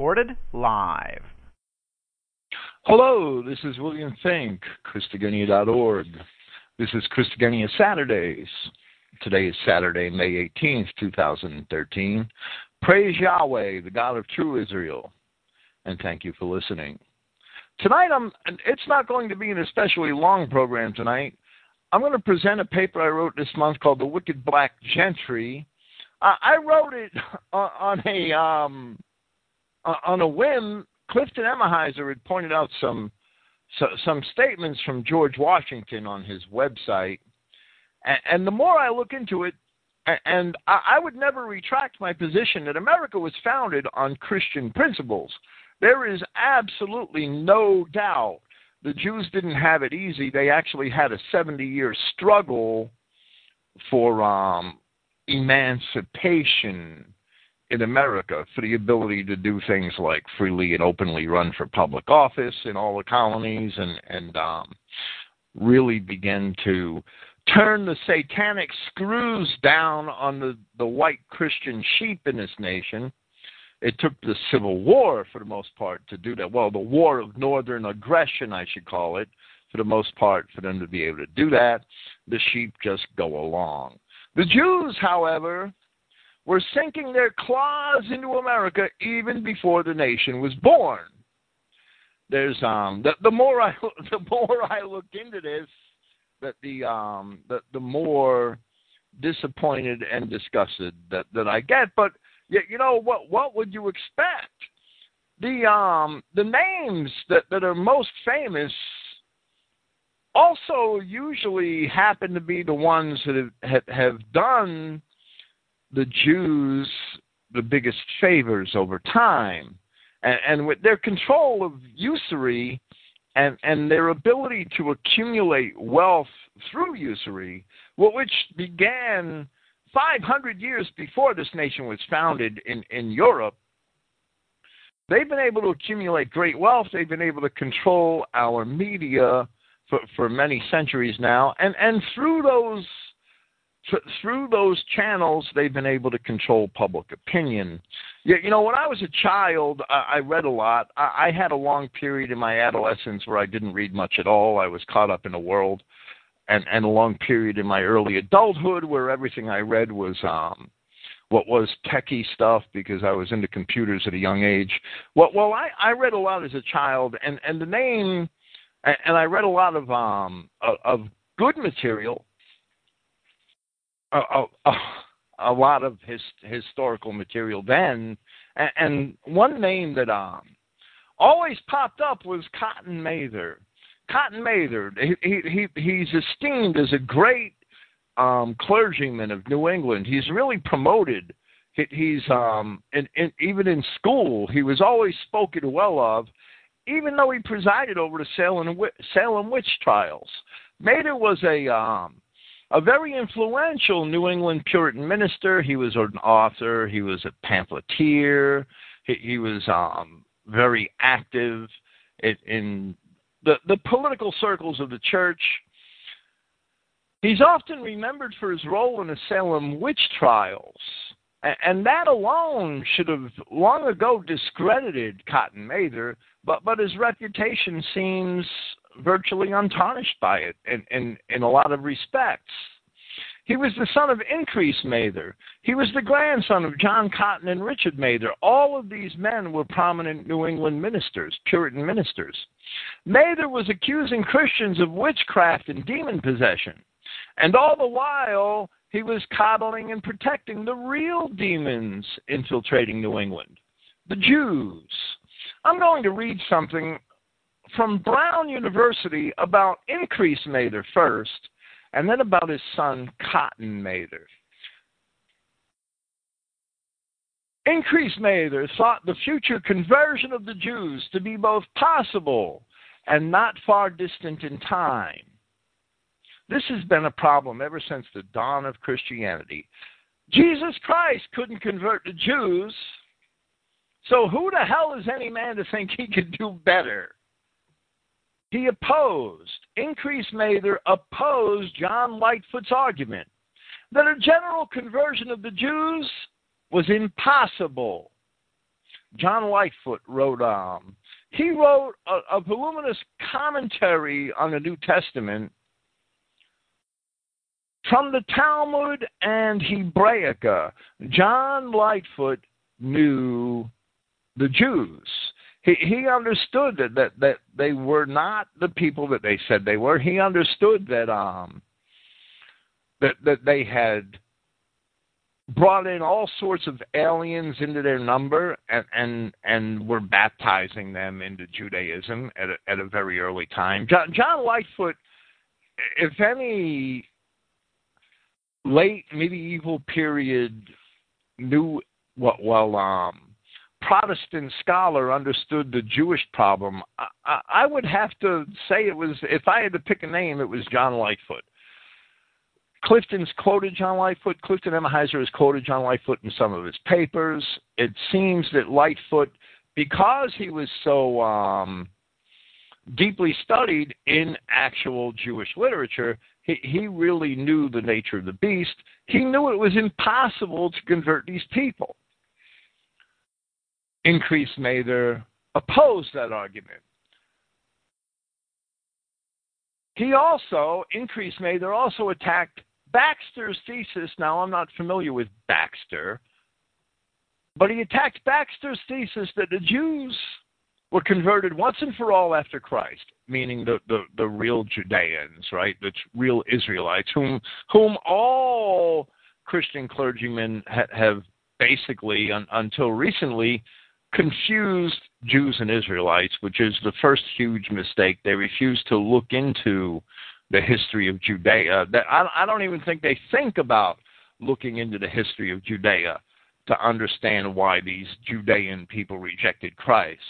recorded live. Hello, this is William Finck, Christogenea.org. This is Christogenea Saturdays. Today is Saturday, May 18th, 2013. Praise Yahweh, the God of true Israel, and thank you for listening. Tonight, I'm, it's not going to be an especially long program tonight. I'm going to present a paper I wrote this month called The Wicked Black Gentry. I wrote it on a um, on a whim. Clifton Emahiser had pointed out some so, some statements from George Washington on his website, and, and the more I look into it, and I, I would never retract my position that America was founded on Christian principles. There is absolutely no doubt the Jews didn't have it easy. They actually had a 70 year struggle for um, emancipation in America, for the ability to do things like freely and openly run for public office in all the colonies and, and um, really begin to turn the satanic screws down on the, the white Christian sheep in this nation it took the Civil War, for the most part, to do that. Well, the War of Northern Aggression, I should call it, for the most part, for them to be able to do that. The sheep just go along. The Jews, however, were sinking their claws into America even before the nation was born. There's um the, the more I the more I look into this, that the um the the more disappointed and disgusted that that I get. But you, you know what? What would you expect? The um the names that that are most famous also usually happen to be the ones that have, have done the Jews the biggest favors over time. And, and, with their control of usury and, and their ability to accumulate wealth through usury, which began 500 years before this nation was founded in, in Europe, they've been able to accumulate great wealth. They've been able to control our media for, for many centuries now. And, and through those through those channels, they've been able to control public opinion. You, you know, when I was a child, I, I read a lot. I, I had a long period in my adolescence where I didn't read much at all. I was caught up in the world and and a long period in my early adulthood where everything I read was um what was techie stuff because I was into computers at a young age. Well, well, I I read a lot as a child, and and the name, and I read a lot of um of good material, a, a, a lot of his historical material then, and, and one name that um always popped up was Cotton Mather. Cotton Mather, he, he, he's esteemed as a great um, clergyman of New England. He's really promoted. He, he's um, in, in, even in school, he was always spoken well of, even though he presided over the Salem, Salem witch trials. Mather was a um, a very influential New England Puritan minister. He was an author. He was a pamphleteer. He, he was um, very active in, in the, the political circles of the church. He's often remembered for his role in the Salem witch trials, and that alone should have long ago discredited Cotton Mather, but, but his reputation seems virtually untarnished by it in, in, in a lot of respects. He was the son of Increase Mather. He was the grandson of John Cotton and Richard Mather. All of these men were prominent New England ministers, Puritan ministers. Mather was accusing Christians of witchcraft and demon possession. And all the while, he was coddling and protecting the real demons infiltrating New England, the Jews. I'm going to read something from Brown University about Increase Mather first, and then about his son Cotton Mather. Increase Mather thought the future conversion of the Jews to be both possible and not far distant in time. This has been a problem ever since the dawn of Christianity. Jesus Christ couldn't convert the Jews, so who the hell is any man to think he could do better? He opposed, Increase Mather opposed John Lightfoot's argument that a general conversion of the Jews was impossible. John Lightfoot wrote um he wrote a, a voluminous commentary on the New Testament from the Talmud and Hebraica. John Lightfoot knew the Jews. He he understood that, that that they were not the people that they said they were. He understood that um that that they had brought in all sorts of aliens into their number and and, and were baptizing them into Judaism at a, at a very early time. John, John Lightfoot, if any late medieval period knew what well um Protestant scholar understood the Jewish problem, I, I would have to say it was, if I had to pick a name, it was John Lightfoot. Clifton's quoted John Lightfoot. Clifton Emahiser has quoted John Lightfoot in some of his papers. It seems that Lightfoot, because he was so um, deeply studied in actual Jewish literature, he, he really knew the nature of the beast. He knew it was impossible to convert these people. Increase Mather opposed that argument. He also, Increase Mather also attacked Baxter's thesis. Now, I'm not familiar with Baxter, but he attacked Baxter's thesis that the Jews were converted once and for all after Christ, meaning the, the, the real Judeans, right? The real Israelites, whom, whom all Christian clergymen ha- have basically, un, until recently, confused Jews and Israelites, which is the first huge mistake. They refuse to look into the history of Judea. I don't even think they think about looking into the history of Judea to understand why these Judean people rejected Christ.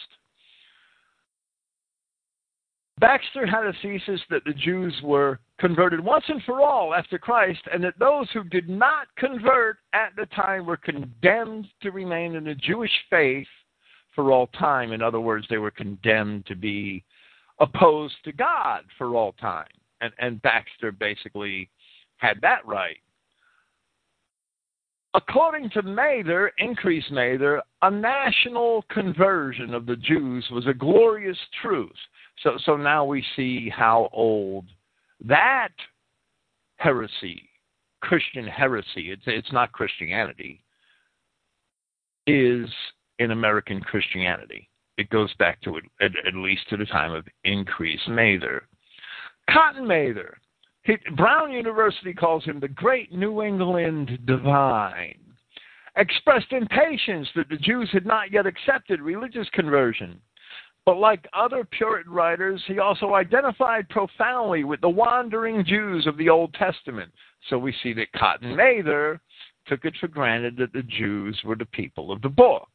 Baxter had a thesis that the Jews were converted once and for all after Christ, and that those who did not convert at the time were condemned to remain in the Jewish faith for all time. In other words, they were condemned to be opposed to God for all time. And, and Baxter basically had that right. According to Mather, Increase Mather, a national conversion of the Jews was a glorious truth. So, so now we see how old that heresy, Christian heresy, it's, it's not Christianity, is in American Christianity. It goes back to at, at least to the time of Increase Mather. Cotton Mather. He, Brown University calls him the great New England divine. Expressed impatience that the Jews had not yet accepted religious conversion. But like other Puritan writers, he also identified profoundly with the wandering Jews of the Old Testament. So we see that Cotton Mather took it for granted that the Jews were the people of the book.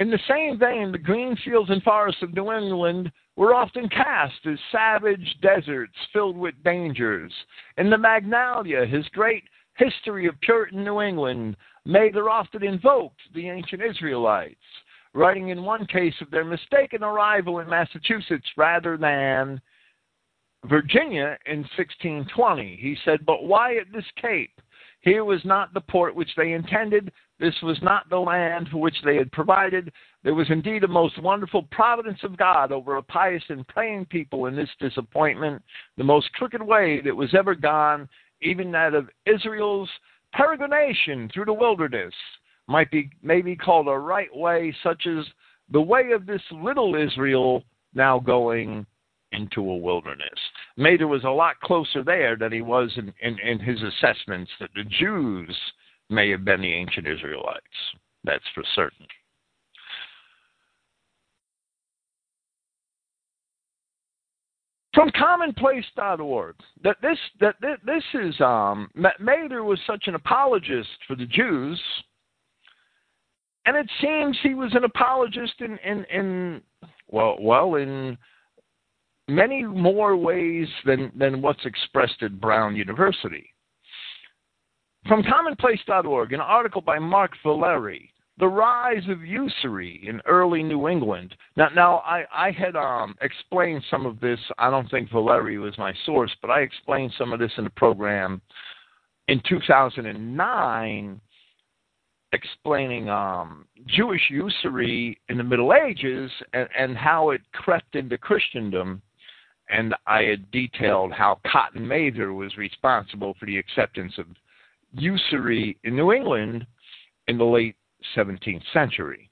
In the same vein, the green fields and forests of New England were often cast as savage deserts filled with dangers. In the Magnalia, his great history of Puritan New England, Mather often invoked the ancient Israelites, writing in one case of their mistaken arrival in Massachusetts rather than Virginia in 1620. He said, But why at this cape? Here was not the port which they intended, this was not the land for which they had provided. There was indeed a most wonderful providence of God over a pious and praying people in this disappointment, the most crooked way that was ever gone, even that of Israel's peregrination through the wilderness, might be maybe called a right way, such as the way of this little Israel now going into a wilderness. Mather was a lot closer there than he was in, in, in his assessments that the Jews may have been the ancient Israelites. That's for certain. From commonplace.org, that this that this is um, Mather was such an apologist for the Jews, and it seems he was an apologist in in, in well well in many more ways than than what's expressed at Brown University. From commonplace.org, an article by Mark Valeri, The Rise of Usury in Early New England. Now, now I, I had um, explained some of this. I don't think Valeri was my source, but I explained some of this in the program in 2009 explaining um, Jewish usury in the Middle Ages and, and how it crept into Christendom. And I had detailed how Cotton Mather was responsible for the acceptance of usury in New England in the late 17th century.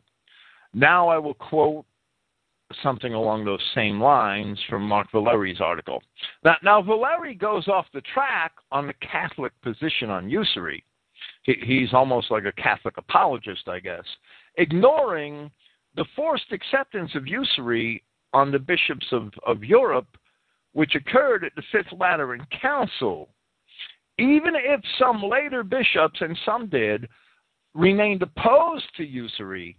Now I will quote something along those same lines from Mark Valeri's article. Now, now Valeri goes off the track on the Catholic position on usury. He, he's almost like a Catholic apologist, I guess, ignoring the forced acceptance of usury on the bishops of, of Europe, which occurred at the Fifth Lateran Council. Even if some later bishops, and some did, remained opposed to usury,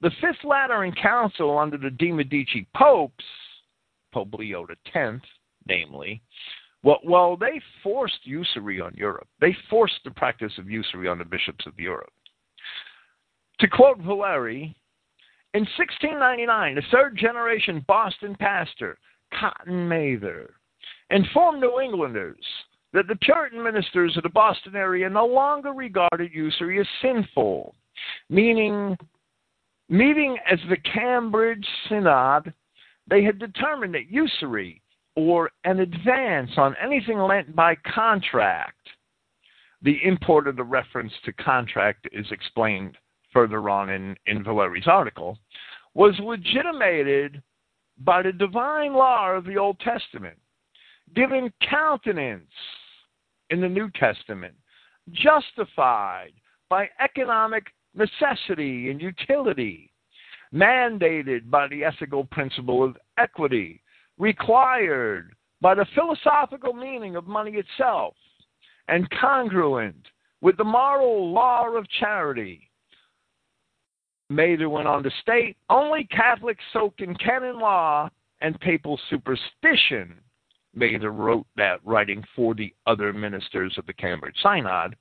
the Fifth Lateran Council under the De Medici popes, Pope Leo X, namely, well, well, they forced usury on Europe. They forced the practice of usury on the bishops of Europe. To quote Valeri, in 1699, the third generation Boston pastor, Cotton Mather, informed New Englanders that the Puritan ministers of the Boston area no longer regarded usury as sinful, meaning Meeting as the Cambridge Synod, they had determined that usury, or an advance on anything lent by contract, the import of the reference to contract is explained further on in, in Valeri's article, was legitimated by the divine law of the Old Testament, given countenance in the New Testament, justified by economic necessity and utility, mandated by the ethical principle of equity, required by the philosophical meaning of money itself, and congruent with the moral law of charity. Mather went on to state only Catholics soaked in canon law and papal superstition Mather wrote that writing for the other ministers of the Cambridge Synod,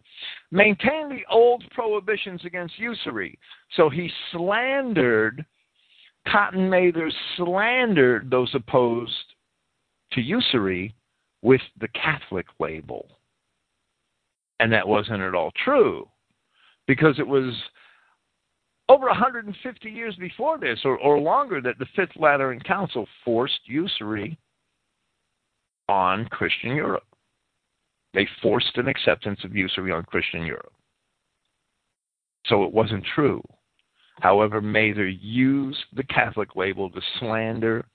maintained the old prohibitions against usury. So he slandered, Cotton Mather slandered those opposed to usury with the Catholic label. And that wasn't at all true because it was over 150 years before this or, or longer that the Fifth Lateran Council forced usury on Christian Europe. They forced an acceptance of usury on Christian Europe. So it wasn't true. However, Mather used the Catholic label to slander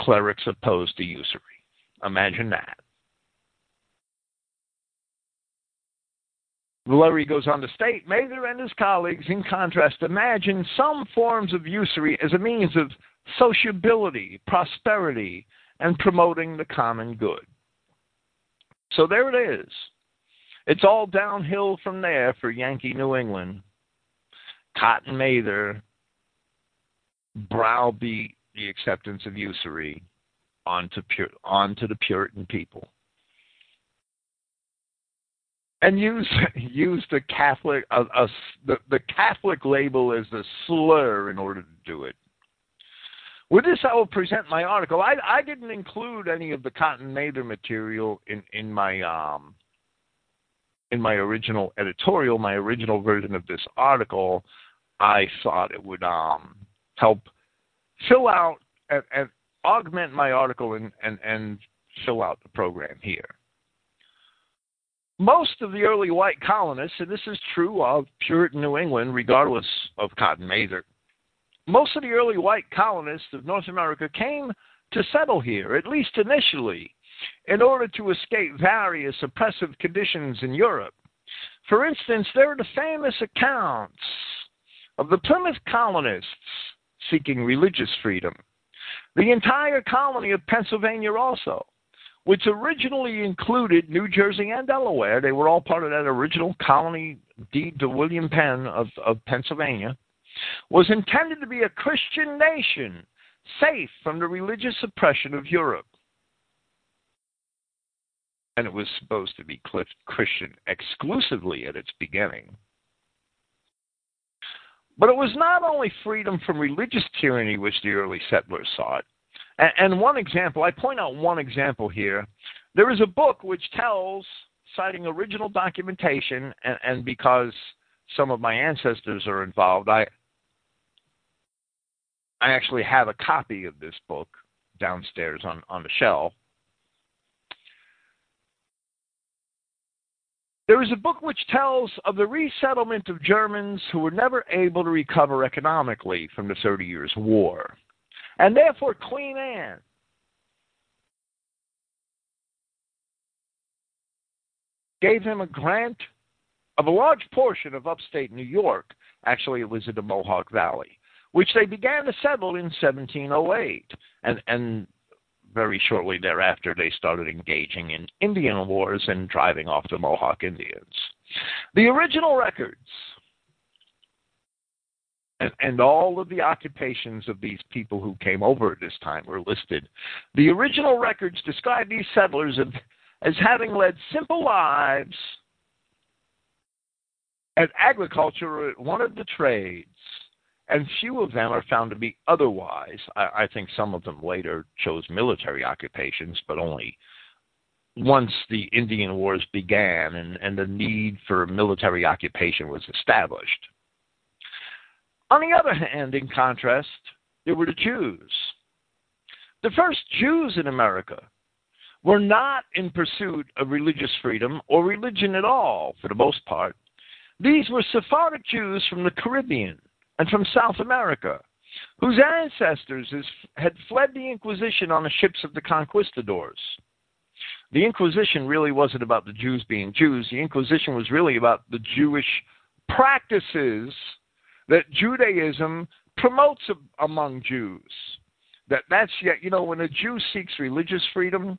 clerics opposed to usury. Imagine that. Valeri goes on to state Mather and his colleagues, in contrast, imagine some forms of usury as a means of sociability, prosperity, and promoting the common good. So there it is. It's all downhill from there for Yankee New England. Cotton Mather browbeat the acceptance of usury onto, onto the Puritan people. And use use the Catholic a, a, the, the Catholic label as a slur in order to do it. With this, I will present my article. I, I didn't include any of the Cotton Mather material in, in my um, in my original editorial, my original version of this article. I thought it would um, help fill out and, and, augment my article and, and, and fill out the program here. Most of the early white colonists, and this is true of Puritan New England, regardless of Cotton Mather, most of the early white colonists of North America came to settle here, at least initially, in order to escape various oppressive conditions in Europe. For instance, there are the famous accounts of the Plymouth colonists seeking religious freedom, the entire colony of Pennsylvania also, which originally included New Jersey and Delaware. They were all part of that original colony deed to William Penn of, of Pennsylvania was intended to be a Christian nation, safe from the religious oppression of Europe. And it was supposed to be Christian exclusively at its beginning. But it was not only freedom from religious tyranny which the early settlers sought. And one example, I point out one example here. There is a book which tells, citing original documentation, and, and because some of my ancestors are involved, I I actually have a copy of this book downstairs on, on the shelf. There is a book which tells of the resettlement of Germans who were never able to recover economically from the Thirty Years' War. And therefore, Queen Anne gave him a grant of a large portion of upstate New York. Actually, it was in the Mohawk Valley which they began to settle in 1708. And, and very shortly thereafter, they started engaging in Indian wars and driving off the Mohawk Indians. The original records and, and, all of the occupations of these people who came over at this time were listed. The original records describe these settlers as, as having led simple lives, and agriculture one of the trades and few of them are found to be otherwise. I, I think some of them later chose military occupations, but only once the Indian Wars began and, and the need for military occupation was established. On the other hand, in contrast, there were the Jews. The first Jews in America were not in pursuit of religious freedom or religion at all, for the most part. These were Sephardic Jews from the Caribbean and from South America, whose ancestors had fled the Inquisition on the ships of the conquistadors. The Inquisition really wasn't about the Jews being Jews. The Inquisition was really about the Jewish practices that Judaism promotes among Jews. That that's yet you know when a Jew seeks religious freedom,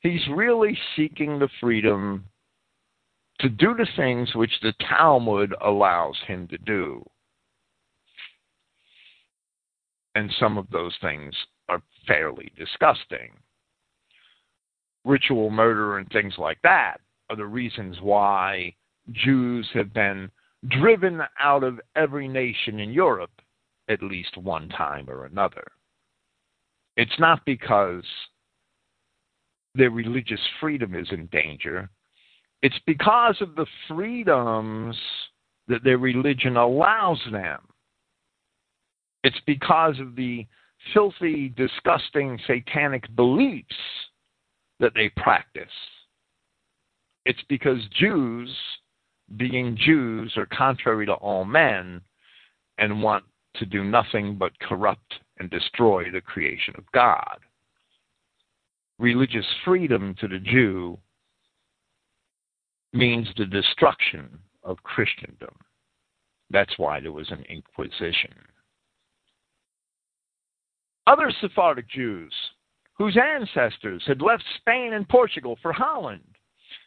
he's really seeking the freedom to do the things which the Talmud allows him to do and some of those things are fairly disgusting. Ritual murder and things like that are the reasons why Jews have been driven out of every nation in Europe at least one time or another. It's not because their religious freedom is in danger, it's because of the freedoms that their religion allows them. It's because of the filthy, disgusting, satanic beliefs that they practice. It's because Jews, being Jews, are contrary to all men and want to do nothing but corrupt and destroy the creation of God. Religious freedom to the Jew means the destruction of Christendom. That's why there was an Inquisition. Other Sephardic Jews, whose ancestors had left Spain and Portugal for Holland,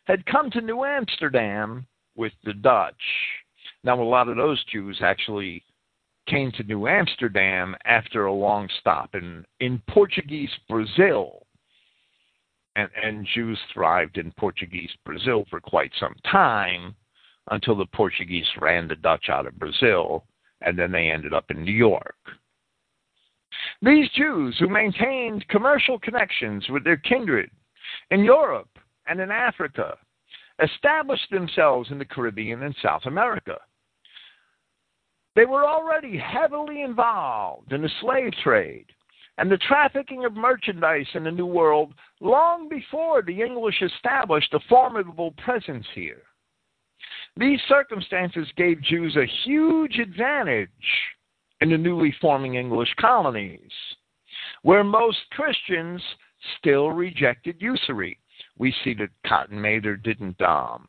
had come to New Amsterdam with the Dutch. Now, a lot of those Jews actually came to New Amsterdam after a long stop in, in Portuguese Brazil. And, and Jews thrived in Portuguese Brazil for quite some time until the Portuguese ran the Dutch out of Brazil, and then they ended up in New York. These Jews who maintained commercial connections with their kindred in Europe and in Africa established themselves in the Caribbean and South America. They were already heavily involved in the slave trade and the trafficking of merchandise in the New World long before the English established a formidable presence here. These circumstances gave Jews a huge advantage in the newly forming English colonies, where most Christians still rejected usury. We see that Cotton Mather didn't. Um,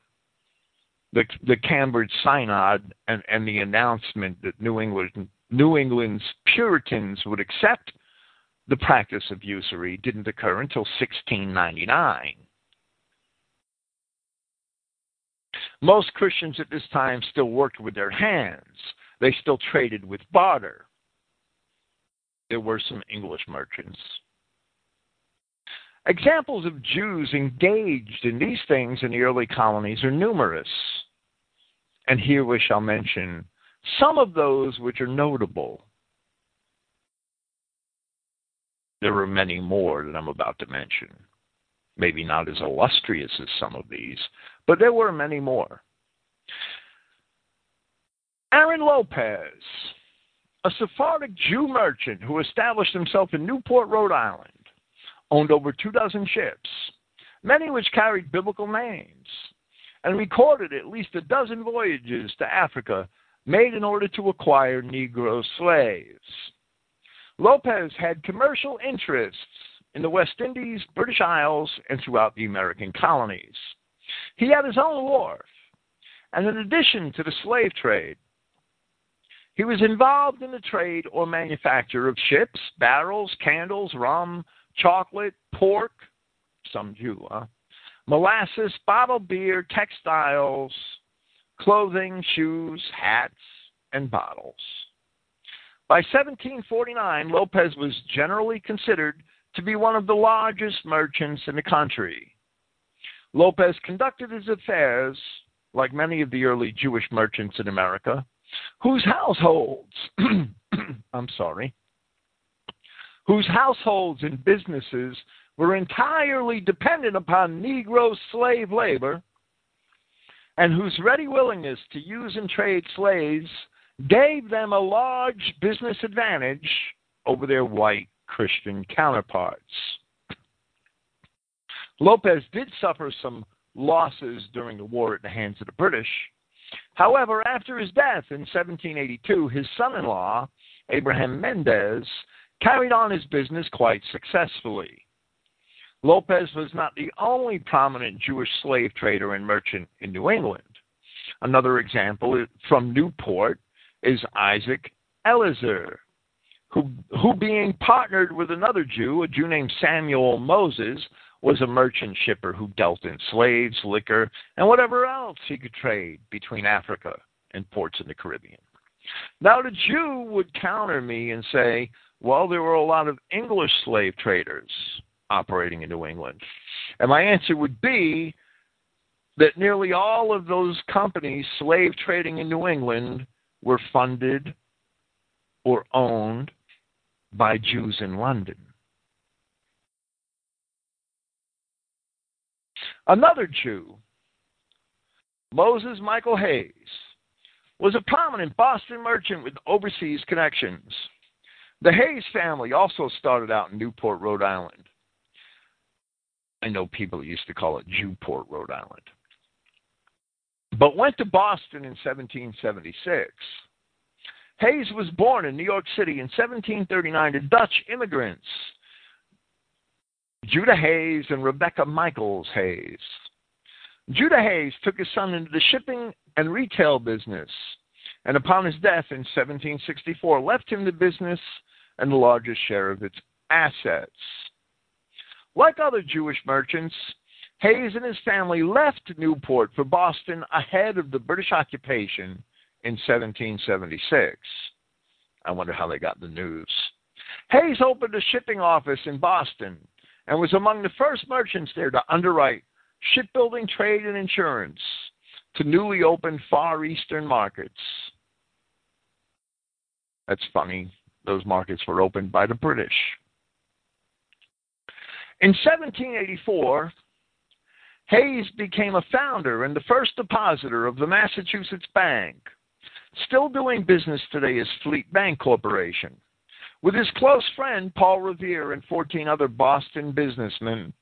the the Cambridge Synod and, and the announcement that New England New England's Puritans would accept the practice of usury didn't occur until 1699. Most Christians at this time still worked with their hands. They still traded with barter. There were some English merchants. Examples of Jews engaged in these things in the early colonies are numerous. And here we shall mention some of those which are notable. There are many more that I'm about to mention. Maybe not as illustrious as some of these, but there were many more. Aaron Lopez, a Sephardic Jew merchant who established himself in Newport, Rhode Island, owned over two dozen ships, many which carried biblical names, and recorded at least a dozen voyages to Africa made in order to acquire Negro slaves. Lopez had commercial interests in the West Indies, British Isles, and throughout the American colonies. He had his own wharf, and in addition to the slave trade, he was involved in the trade or manufacture of ships, barrels, candles, rum, chocolate, pork, some Jew, huh? molasses, bottled beer, textiles, clothing, shoes, hats, and bottles. By 1749, Lopez was generally considered to be one of the largest merchants in the country. Lopez conducted his affairs, like many of the early Jewish merchants in America, whose households, I'm sorry, whose households and businesses were entirely dependent upon Negro slave labor, and whose ready willingness to use and trade slaves gave them a large business advantage over their white Christian counterparts. Lopez did suffer some losses during the war at the hands of the British, However, after his death in 1782, his son in law, Abraham Mendes, carried on his business quite successfully. Lopez was not the only prominent Jewish slave trader and merchant in New England. Another example from Newport is Isaac Elizer, who, who being partnered with another Jew, a Jew named Samuel Moses, was a merchant shipper who dealt in slaves, liquor, and whatever else he could trade between Africa and ports in the Caribbean. Now, the Jew would counter me and say, well, there were a lot of English slave traders operating in New England. And my answer would be that nearly all of those companies, slave trading in New England, were funded or owned by Jews in London. Another Jew, Moses Michael Hays, was a prominent Boston merchant with overseas connections. The Hays family also started out in Newport, Rhode Island. I know people used to call it Jewport, Rhode Island. But went to Boston in 1776. Hays was born in New York City in 1739 to Dutch immigrants Judah Hays and Rebecca Michaels Hays. Judah Hays took his son into the shipping and retail business, and upon his death in 1764, left him the business and the largest share of its assets. Like other Jewish merchants, Hays and his family left Newport for Boston ahead of the British occupation in 1776. I wonder how they got the news. Hays opened a shipping office in Boston and was among the first merchants there to underwrite shipbuilding, trade, and insurance to newly opened Far Eastern markets. That's funny. Those markets were opened by the British. In 1784, Hays became a founder and the first depositor of the Massachusetts Bank, still doing business today as Fleet Bank Corporation. With his close friend Paul Revere and 14 other Boston businessmen,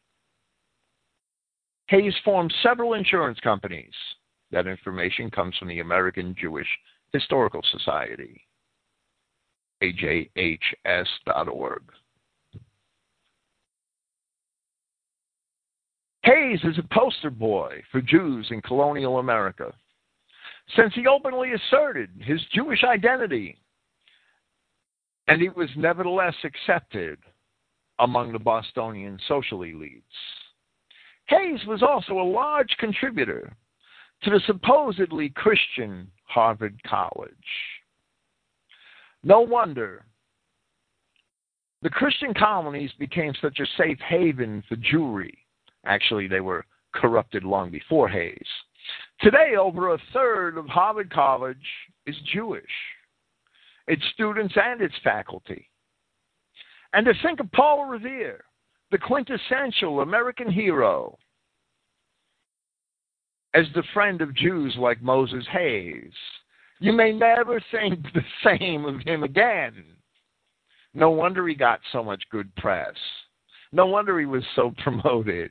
Hays formed several insurance companies. That information comes from the American Jewish Historical Society, ajhs.org. Hays is a poster boy for Jews in colonial America, since he openly asserted his Jewish identity and he was nevertheless accepted among the Bostonian social elites. Hays was also a large contributor to the supposedly Christian Harvard College. No wonder the Christian colonies became such a safe haven for Jewry. Actually, they were corrupted long before Hays. Today, over a third of Harvard College is Jewish its students, and its faculty. And to think of Paul Revere, the quintessential American hero, as the friend of Jews like Moses Hays, You may never think the same of him again. No wonder he got so much good press. No wonder he was so promoted.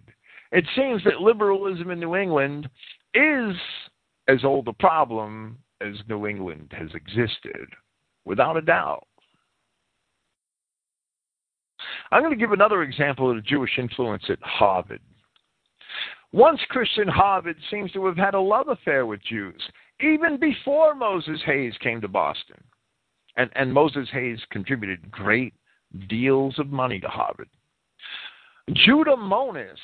It seems that liberalism in New England is as old a problem as New England has existed, without a doubt. I'm going to give another example of the Jewish influence at Harvard. Once Christian Harvard seems to have had a love affair with Jews, even before Moses Hays came to Boston. And, and Moses Hays contributed great deals of money to Harvard. Judah Monis,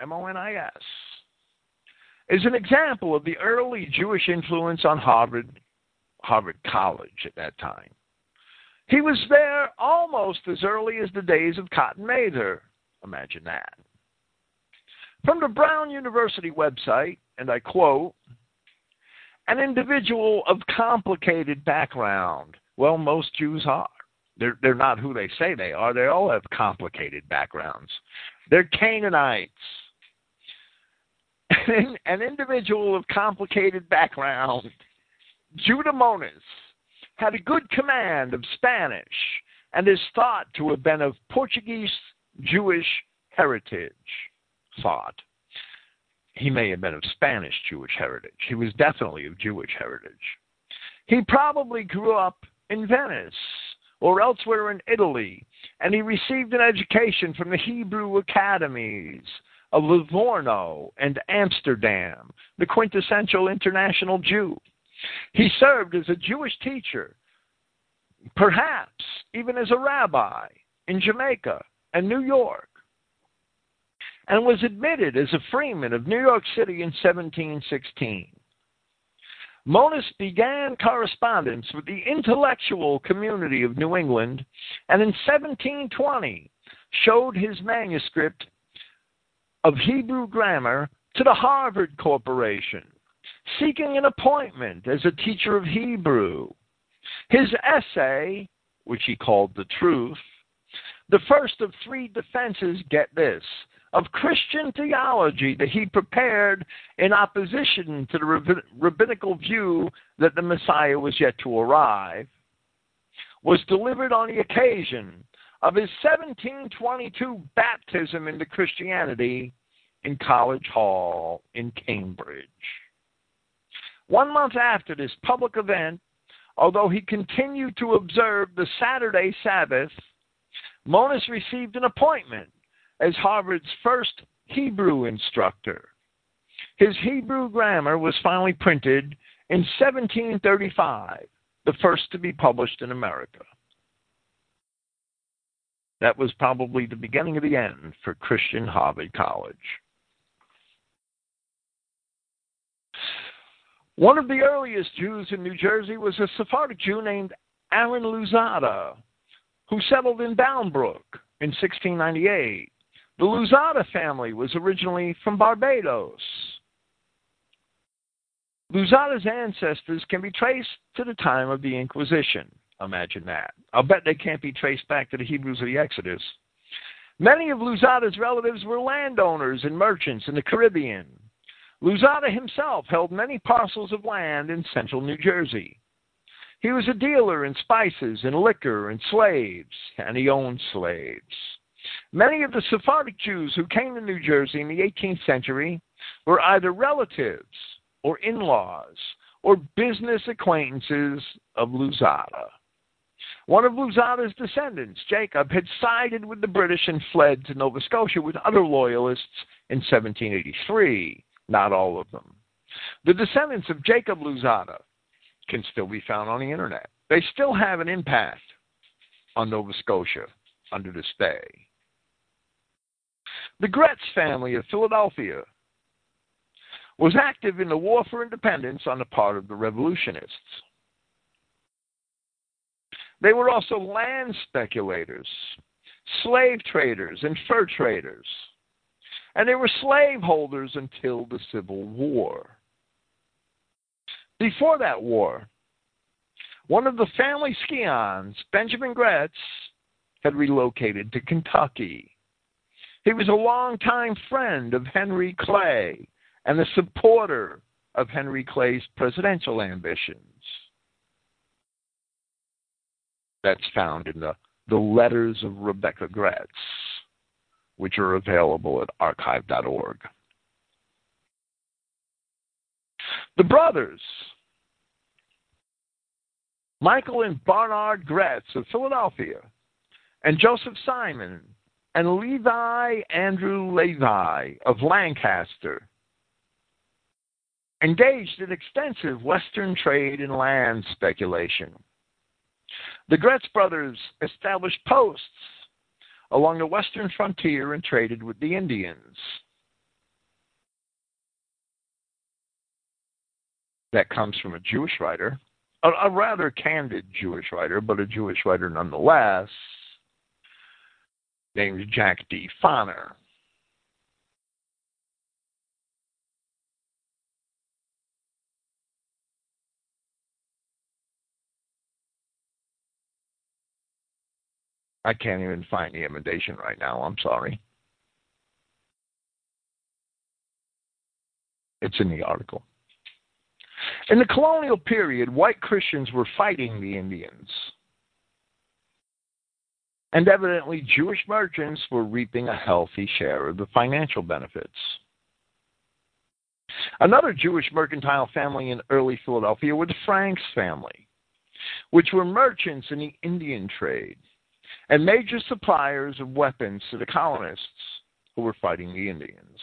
M O N I S, is an example of the early Jewish influence on Harvard, Harvard College at that time. He was there almost as early as the days of Cotton Mather. Imagine that. From the Brown University website, and I quote, an individual of complicated background. Well, most Jews are. They're, they're not who they say they are. They all have complicated backgrounds. They're Canaanites. An individual of complicated background, Judah Monis, had a good command of Spanish and is thought to have been of Portuguese Jewish heritage. Thought. He may have been of Spanish Jewish heritage. He was definitely of Jewish heritage. He probably grew up in Venice or elsewhere in Italy, and he received an education from the Hebrew academies of Livorno and Amsterdam, the quintessential international Jew. He served as a Jewish teacher, perhaps even as a rabbi in Jamaica and New York, and was admitted as a freeman of New York City in 1716. Monis began correspondence with the intellectual community of New England and in 1720 showed his manuscript of Hebrew grammar to the Harvard Corporation seeking an appointment as a teacher of Hebrew. His essay, which he called The Truth, the first of three defenses, get this, of Christian theology that he prepared in opposition to the rabbinical view that the Messiah was yet to arrive, was delivered on the occasion of his 1722 baptism into Christianity in College Hall in Cambridge. One month after this public event, although he continued to observe the Saturday Sabbath, Monis received an appointment as Harvard's first Hebrew instructor. His Hebrew grammar was finally printed in 1735, the first to be published in America. That was probably the beginning of the end for Christian Harvard College. One of the earliest Jews in New Jersey was a Sephardic Jew named Aaron Louzada, who settled in Bound Brook in 1698. The Louzada family was originally from Barbados. Louzada's ancestors can be traced to the time of the Inquisition. Imagine that. I'll bet they can't be traced back to the Hebrews of the Exodus. Many of Louzada's relatives were landowners and merchants in the Caribbean. Louzada himself held many parcels of land in central New Jersey. He was a dealer in spices and liquor and slaves, and he owned slaves. Many of the Sephardic Jews who came to New Jersey in the 18th century were either relatives or in laws or business acquaintances of Louzada. One of Louzada's descendants, Jacob, had sided with the British and fled to Nova Scotia with other loyalists in 1783 not all of them. The descendants of Jacob Louzada can still be found on the internet. They still have an impact on Nova Scotia under this day. The Gratz family of Philadelphia was active in the war for independence on the part of the revolutionists. They were also land speculators, slave traders, and fur traders and they were slaveholders until the Civil War. Before that war, one of the family scions, Benjamin Gratz, had relocated to Kentucky. He was a longtime friend of Henry Clay and a supporter of Henry Clay's presidential ambitions. that's found in the, the letters of Rebecca Gratz, which are available at archive.org. The brothers, Michael and Barnard Gratz of Philadelphia, and Joseph Simon, and Levi Andrew Levi of Lancaster, engaged in extensive Western trade and land speculation. The Gratz brothers established posts along the western frontier and traded with the Indians. That comes from a Jewish writer, a, a rather candid Jewish writer, but a Jewish writer nonetheless, named Jack D. Foner. I can't even find the invitation right now. I'm sorry. It's in the article. In the colonial period, white Christians were fighting the Indians. And evidently, Jewish merchants were reaping a healthy share of the financial benefits. Another Jewish mercantile family in early Philadelphia were the Franks family, which were merchants in the Indian trade and major suppliers of weapons to the colonists who were fighting the Indians.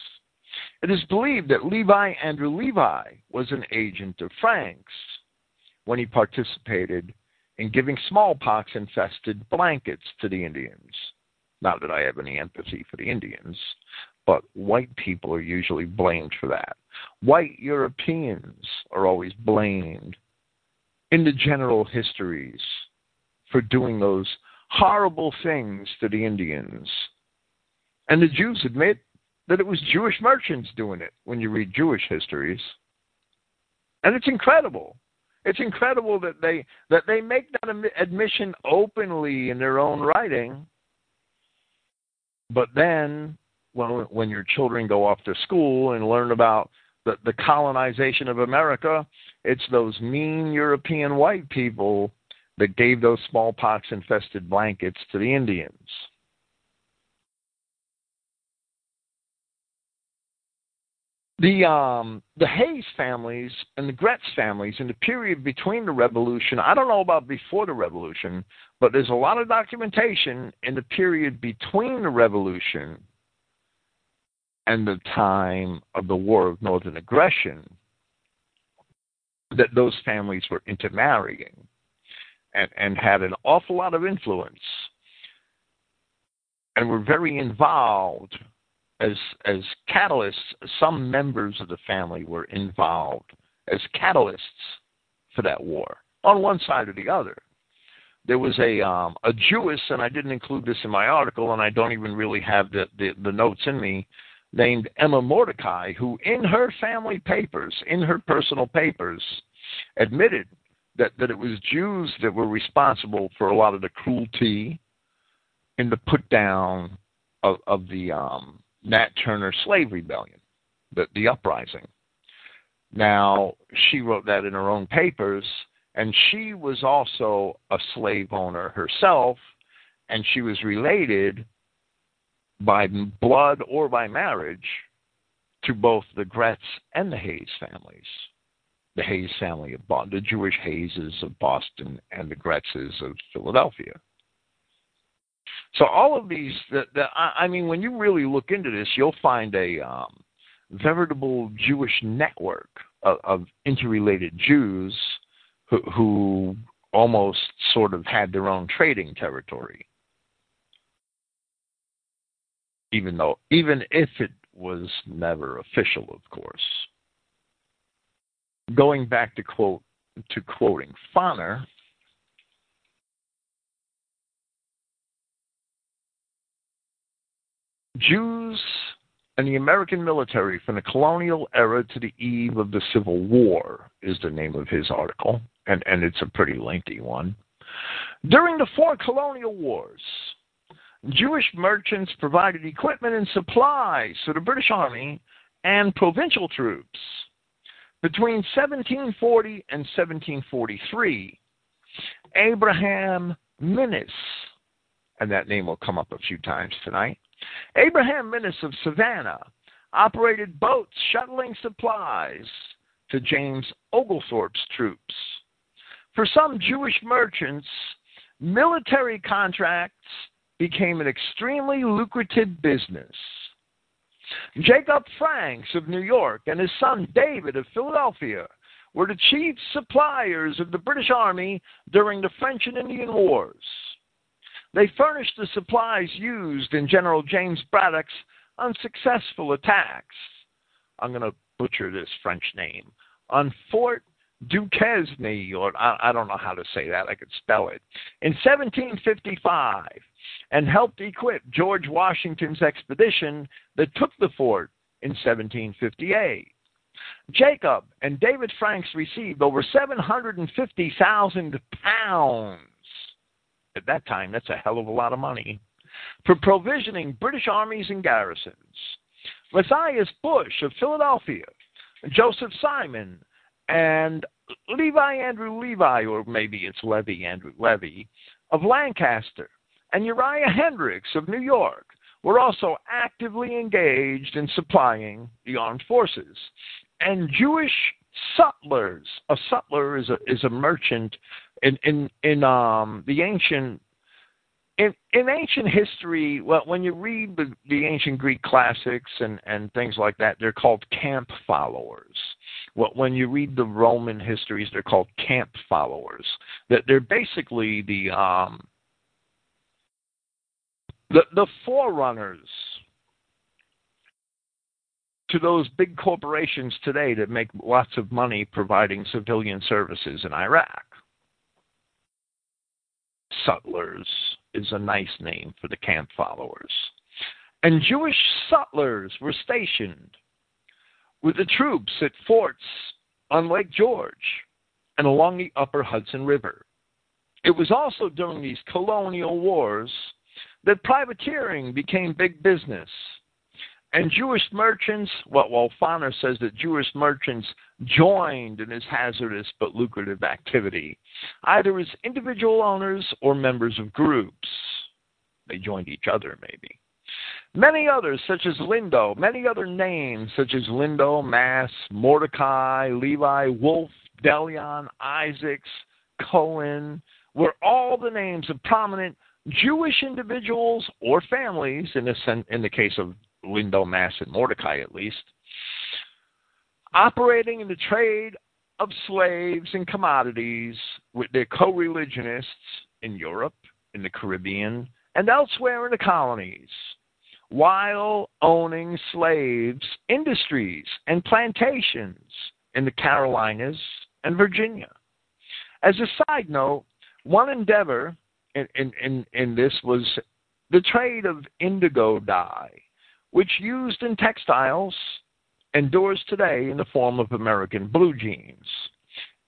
It is believed that Levi Andrew Levi was an agent of Franks when he participated in giving smallpox infested blankets to the Indians. Not that I have any empathy for the Indians, but white people are usually blamed for that. White Europeans are always blamed in the general histories for doing those horrible things to the Indians. And the Jews admit that it was Jewish merchants doing it when you read Jewish histories. And it's incredible. It's incredible that they that they make that admission openly in their own writing. But then when when your children go off to school and learn about the, the colonization of America, it's those mean European white people that gave those smallpox infested blankets to the Indians. The um, the Hays families and the Gratz families in the period between the Revolution, I don't know about before the Revolution, but there's a lot of documentation in the period between the Revolution and the time of the War of Northern Aggression that those families were intermarrying and, and had an awful lot of influence and were very involved as as catalysts. Some members of the family were involved as catalysts for that war on one side or the other. There was a um, a Jewess, and I didn't include this in my article, and I don't even really have the, the, the notes in me, named Emma Mordecai, who in her family papers, in her personal papers, admitted that, that it was Jews that were responsible for a lot of the cruelty and the put down of, of the um, Nat Turner slave rebellion, the, the uprising. Now, she wrote that in her own papers, and she was also a slave owner herself, and she was related by blood or by marriage to both the Gratz and the Hays families the Hays family of Boston, the Jewish Hayses of Boston, and the Gratzes of Philadelphia. So all of these, the, the, I mean, when you really look into this, you'll find a um, veritable Jewish network of, of interrelated Jews who, who almost sort of had their own trading territory. Even though, even if it was never official, of course going back to quote to quoting Foner, Jews and the American military from the colonial era to the eve of the Civil War is the name of his article, and, and it's a pretty lengthy one. During the four colonial wars, Jewish merchants provided equipment and supplies to the British Army and provincial troops. Between 1740 and 1743, Abraham Minis, and that name will come up a few times tonight. Abraham Minis of Savannah operated boats shuttling supplies to James Oglethorpe's troops. For some Jewish merchants, military contracts became an extremely lucrative business. Jacob Franks of New York and his son David of Philadelphia were the chief suppliers of the British Army during the French and Indian Wars. They furnished the supplies used in General James Braddock's unsuccessful attacks. I'm going to butcher this French name on Fort Duquesne, or I, I don't know how to say that, I could spell it, in 1755, and helped equip George Washington's expedition that took the fort in 1758. Jacob and David Franks received over 750,000 pounds. At that time, that's a hell of a lot of money. For provisioning British armies and garrisons. Matthias Bush of Philadelphia, Joseph Simon, and Levi Andrew Levi, or maybe it's Levy Andrew Levy, of Lancaster, and Uriah Hendricks of New York were also actively engaged in supplying the armed forces. And Jewish sutlers, a sutler is a is a merchant in in in um the ancient in in ancient history, well, when you read the, the ancient Greek classics and and things like that, they're called camp followers. Well, when you read the Roman histories, they're called camp followers. That they're basically the um the the forerunners to those big corporations today that make lots of money providing civilian services in Iraq. Sutlers is a nice name for the camp followers. And Jewish sutlers were stationed with the troops at forts on Lake George and along the upper Hudson River. It was also during these colonial wars that privateering became big business and Jewish merchants, well, well, Foner says that Jewish merchants joined in this hazardous but lucrative activity, either as individual owners or members of groups. They joined each other, maybe. Many others, such as Lindo, many other names, such as Lindo, Mass, Mordecai, Levi, Wolf, Delion, Isaacs, Cohen, were all the names of prominent Jewish individuals or families, in the, in the case of Lindo, Mass, and Mordecai at least, operating in the trade of slaves and commodities with their co religionists in Europe, in the Caribbean, and elsewhere in the colonies, while owning slaves, industries, and plantations in the Carolinas and Virginia. As a side note, one endeavor in, in, in, in this was the trade of indigo dye which used in textiles endures today in the form of American blue jeans.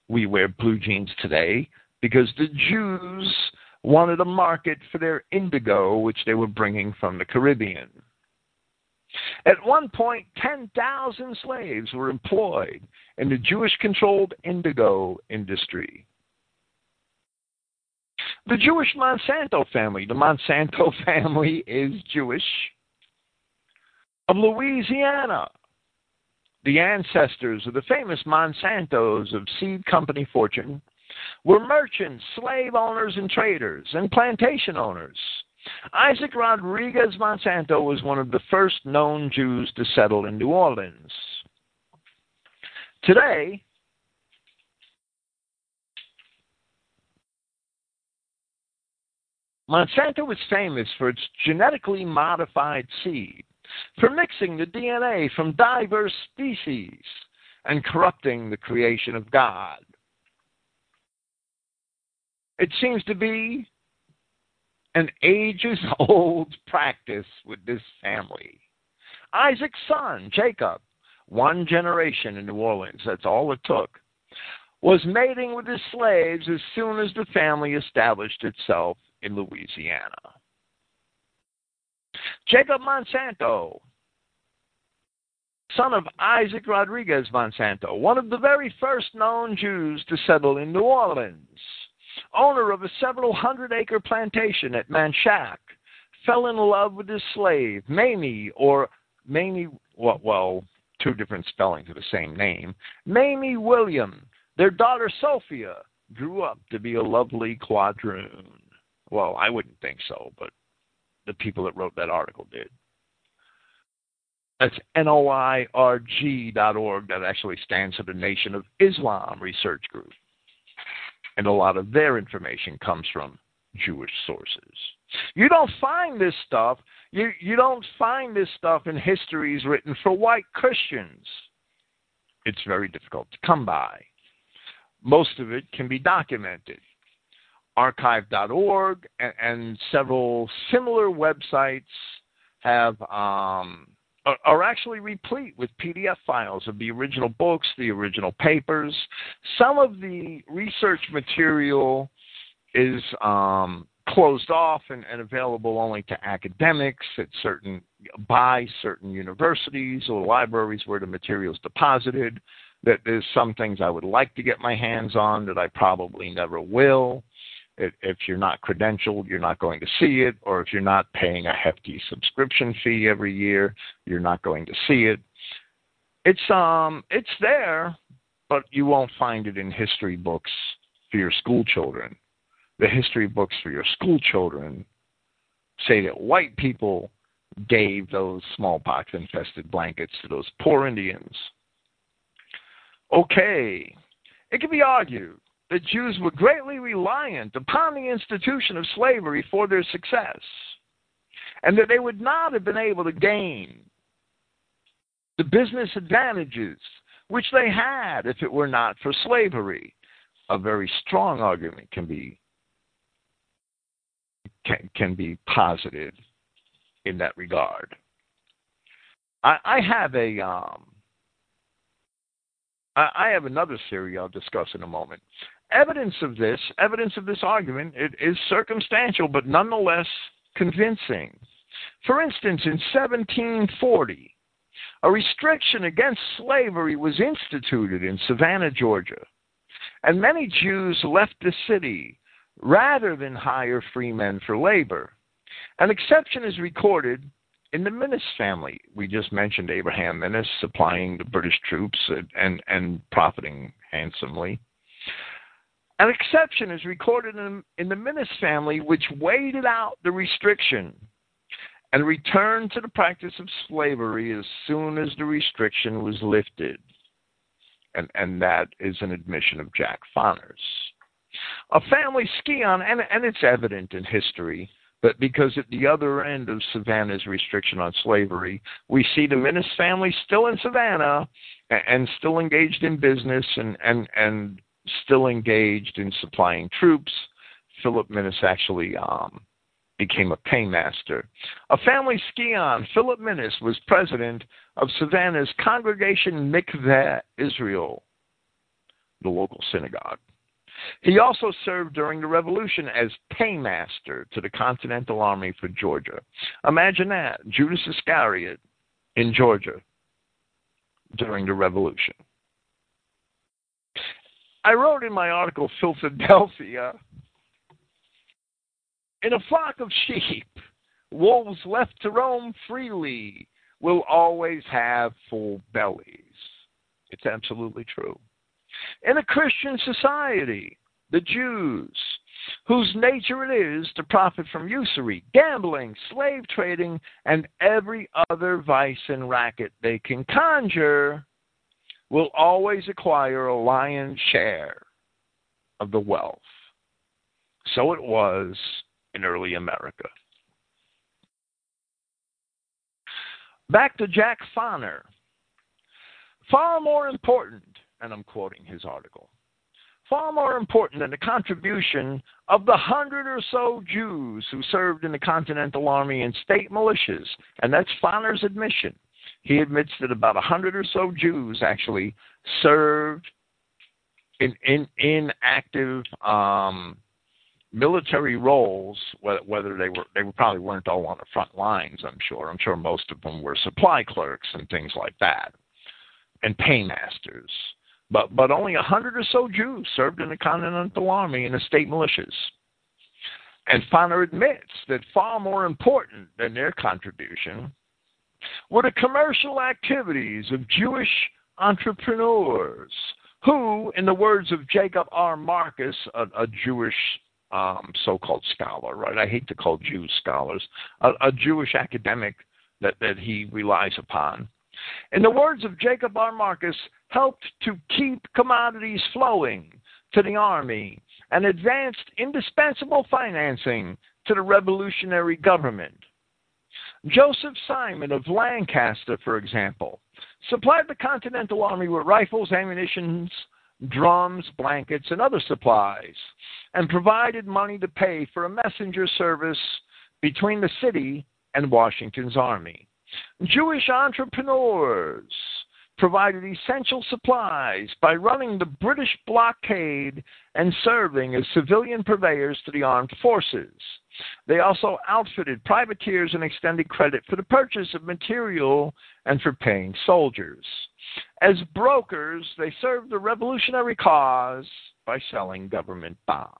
We wear blue jeans today because the Jews wanted a market for their indigo, which they were bringing from the Caribbean. At one point, 10,000 slaves were employed in the Jewish controlled indigo industry. The Jewish Monsanto family, the Monsanto family is Jewish of Louisiana. The ancestors of the famous Monsantos of seed company fortune were merchants, slave owners, and traders, and plantation owners. Isaac Rodriguez Monsanto was one of the first known Jews to settle in New Orleans. Today, Monsanto is famous for its genetically modified seed for mixing the DNA from diverse species and corrupting the creation of God. It seems to be an ages old practice with this family. Isaac's son, Jacob, one generation in New Orleans, that's all it took, was mating with his slaves as soon as the family established itself in Louisiana. Jacob Monsanto, son of Isaac Rodriguez Monsanto, one of the very first known Jews to settle in New Orleans, owner of a several hundred acre plantation at Manchac, fell in love with his slave, Mamie, or Mamie, well, well, two different spellings of the same name, Mamie William. Their daughter Sophia grew up to be a lovely quadroon. Well, I wouldn't think so, but the people that wrote that article did. That's N-O-I-R-G dot org. That actually stands for the Nation of Islam Research Group. And a lot of their information comes from Jewish sources. You don't find this stuff. You, you don't find this stuff in histories written for white Christians. It's very difficult to come by. Most of it can be documented. Archive.org and, and several similar websites have um, are actually replete with PDF files of the original books, the original papers. Some of the research material is um, closed off and, and, available only to academics at certain by certain universities or libraries where the material is deposited. That there's some things I would like to get my hands on that I probably never will. If you're not credentialed, you're not going to see it, or if you're not paying a hefty subscription fee every year, you're not going to see it. It's um it's there, but you won't find it in history books for your school children. The history books for your school children say that white people gave those smallpox infested blankets to those poor Indians. Okay, it can be argued the Jews were greatly reliant upon the institution of slavery for their success, and that they would not have been able to gain the business advantages which they had if it were not for slavery. A very strong argument can be can, can be posited in that regard. I, I have a um, I have another theory I'll discuss in a moment. Evidence of this, evidence of this argument, it is circumstantial, but nonetheless convincing. For instance, in 1740, a restriction against slavery was instituted in Savannah, Georgia, and many Jews left the city rather than hire free men for labor. An exception is recorded in the Minis family. We just mentioned Abraham Minis supplying the British troops and, and, and profiting handsomely. An exception is recorded in, in the Minis family, which waited out the restriction and returned to the practice of slavery as soon as the restriction was lifted. And, and that is an admission of Jack Foners. A family scion, and, and it's evident in history, but because at the other end of Savannah's restriction on slavery, we see the Minis family still in Savannah and, and still engaged in business and, and, and still engaged in supplying troops. Philip Minis actually um, became a paymaster. A family scion, Philip Minis, was president of Savannah's Congregation Mikveh Israel, the local synagogue. He also served during the Revolution as paymaster to the Continental Army for Georgia. Imagine that, Judas Iscariot in Georgia during the Revolution. I wrote in my article, Philadelphia, in a flock of sheep, wolves left to roam freely will always have full bellies. It's absolutely true. In a Christian society, the Jews, whose nature it is to profit from usury, gambling, slave trading, and every other vice and racket they can conjure, will always acquire a lion's share of the wealth. So it was in early America. Back to Jack Foner. Far more important, and I'm quoting his article, far more important than the contribution of the hundred or so Jews who served in the Continental Army and state militias, and that's Foner's admission he admits that about a hundred or so Jews actually served in in, in active um, military roles. Whether they were they probably weren't all on the front lines. I'm sure. I'm sure most of them were supply clerks and things like that, and paymasters. but, but only a hundred or so Jews served in the Continental Army and the state militias. And Foner admits that far more important than their contribution were the commercial activities of Jewish entrepreneurs who, in the words of Jacob R. Marcus, a, a Jewish um, so-called scholar, right? I hate to call Jews scholars, a, a Jewish academic that, that he relies upon. In the words of Jacob R. Marcus, helped to keep commodities flowing to the army and advanced indispensable financing to the revolutionary government. Joseph Simon of Lancaster, for example, supplied the Continental Army with rifles, ammunition, drums, blankets, and other supplies, and provided money to pay for a messenger service between the city and Washington's army. Jewish entrepreneurs provided essential supplies by running the British blockade and serving as civilian purveyors to the armed forces. They also outfitted privateers and extended credit for the purchase of material and for paying soldiers. As brokers, they served the revolutionary cause by selling government bonds.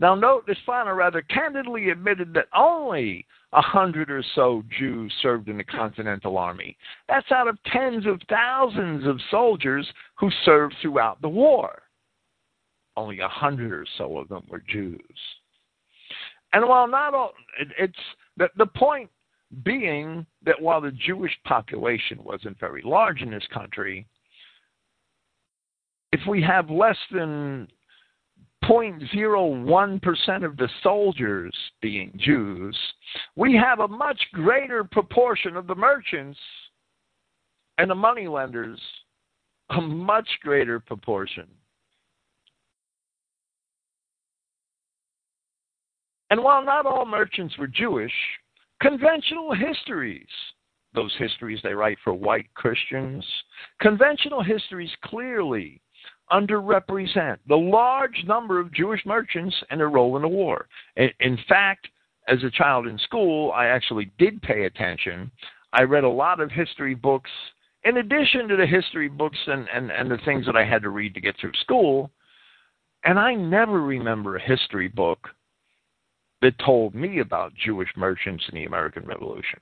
Now, note this Foner rather candidly admitted that only a hundred or so Jews served in the Continental Army. That's out of tens of thousands of soldiers who served throughout the war. Only a hundred or so of them were Jews. And while not all, it, it's the, the point being that while the Jewish population wasn't very large in this country, if we have less than 0.01% of the soldiers being Jews, we have a much greater proportion of the merchants and the moneylenders, a much greater proportion. And while not all merchants were Jewish, conventional histories, those histories they write for white Christians, conventional histories clearly underrepresent the large number of Jewish merchants and their role in the war. In fact, as a child in school, I actually did pay attention. I read a lot of history books in addition to the history books and, and, and the things that I had to read to get through school. And I never remember a history book that told me about Jewish merchants in the American Revolution.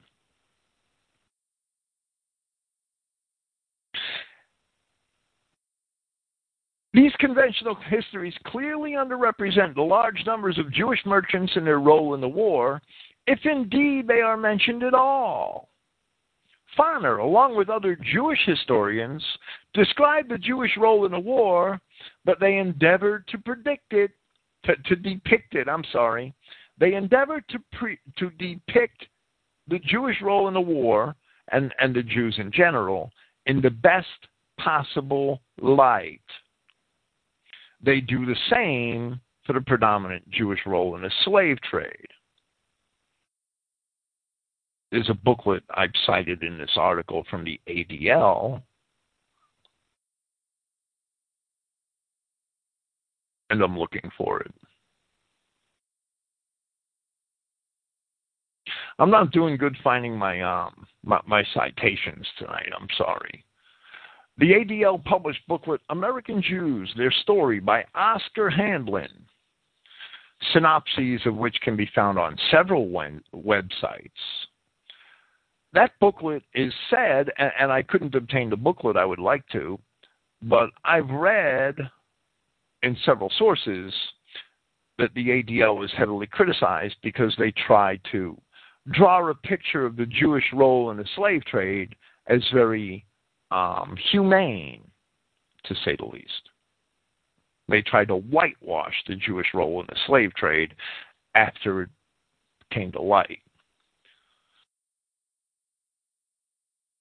These conventional histories clearly underrepresent the large numbers of Jewish merchants and their role in the war, if indeed they are mentioned at all. Foner, along with other Jewish historians, described the Jewish role in the war, but they endeavored to predict it, to, to depict it, I'm sorry. They endeavored to, pre, to depict the Jewish role in the war and, and the Jews in general in the best possible light they do the same for the predominant Jewish role in the slave trade. There's a booklet I've cited in this article from the ADL. And I'm looking for it. I'm not doing good finding my um my, my citations tonight. I'm sorry. The ADL published booklet American Jews, Their Story by Oscar Handlin, synopses of which can be found on several websites. That booklet is said, and I couldn't obtain the booklet I would like to, but I've read in several sources that the ADL was heavily criticized because they tried to draw a picture of the Jewish role in the slave trade as very um, humane, to say the least. They tried to whitewash the Jewish role in the slave trade after it came to light.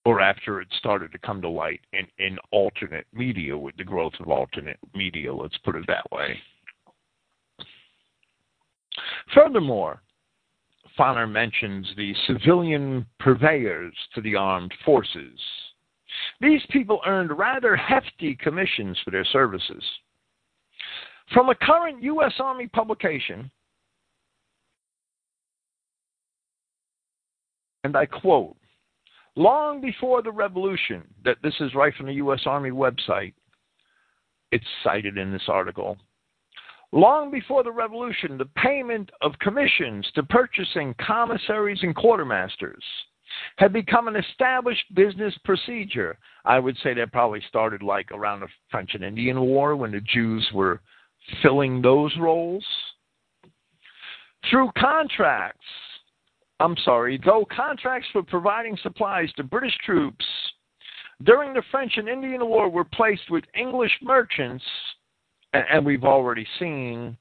Or after it started to come to light in, in alternate media with the growth of alternate media, let's put it that way. Furthermore, Foner mentions the civilian purveyors to the armed forces these people earned rather hefty commissions for their services. From a current U.S. Army publication, and I quote, Long before the revolution, that this is right from the U.S. Army website, it's cited in this article. Long before the revolution, the payment of commissions to purchasing commissaries and quartermasters had become an established business procedure. I would say that probably started like around the French and Indian War when the Jews were filling those roles. Through contracts, I'm sorry, though contracts for providing supplies to British troops during the French and Indian War were placed with English merchants, and we've already seen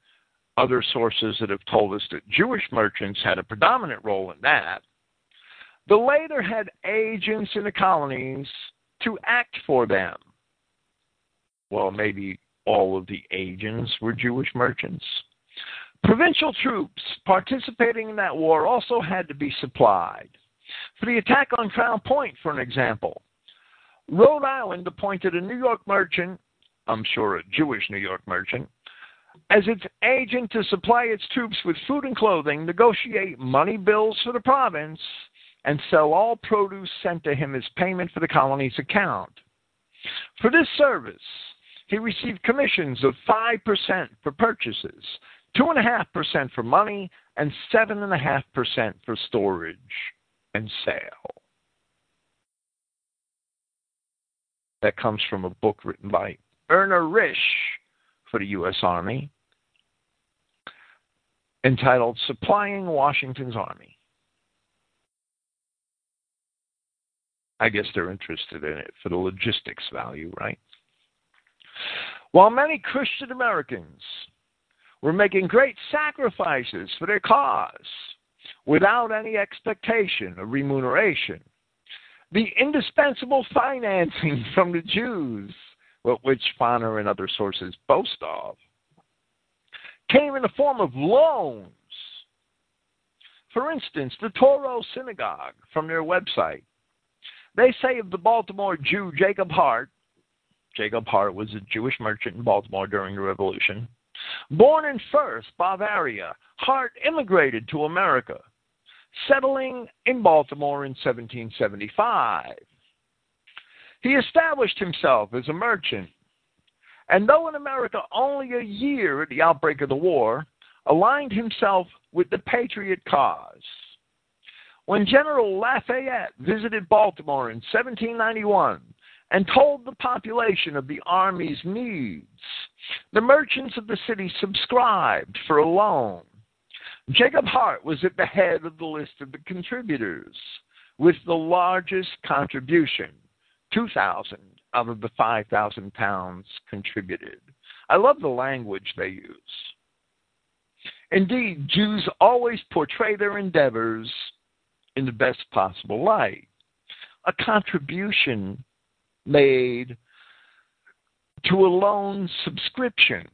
other sources that have told us that Jewish merchants had a predominant role in that. The later had agents in the colonies to act for them. Well, maybe all of the agents were Jewish merchants. Provincial troops participating in that war also had to be supplied. For the attack on Crown Point, for an example, Rhode Island appointed a New York merchant, I'm sure a Jewish New York merchant, as its agent to supply its troops with food and clothing, negotiate money bills for the province, and sell all produce sent to him as payment for the colony's account. For this service, he received commissions of 5% for purchases, 2.5% for money, and 7.5% for storage and sale. That comes from a book written by Erna Risch for the U.S. Army entitled Supplying Washington's Army. I guess they're interested in it for the logistics value, right? While many Christian Americans were making great sacrifices for their cause without any expectation of remuneration, the indispensable financing from the Jews, which Foner and other sources boast of, came in the form of loans. For instance, the Touro Synagogue, from their website, they say of the Baltimore Jew Jacob Hart, Jacob Hart was a Jewish merchant in Baltimore during the Revolution. Born in Fürth, Bavaria, Hart immigrated to America, settling in Baltimore in 1775. He established himself as a merchant, and though in America only a year at the outbreak of the war, aligned himself with the Patriot cause. When General Lafayette visited Baltimore in 1791 and told the population of the Army's needs, the merchants of the city subscribed for a loan. Jacob Hart was at the head of the list of the contributors with the largest contribution, 2,000 out of the 5,000 pounds contributed. I love the language they use. Indeed, Jews always portray their endeavors in the best possible light. A contribution made to a loan subscription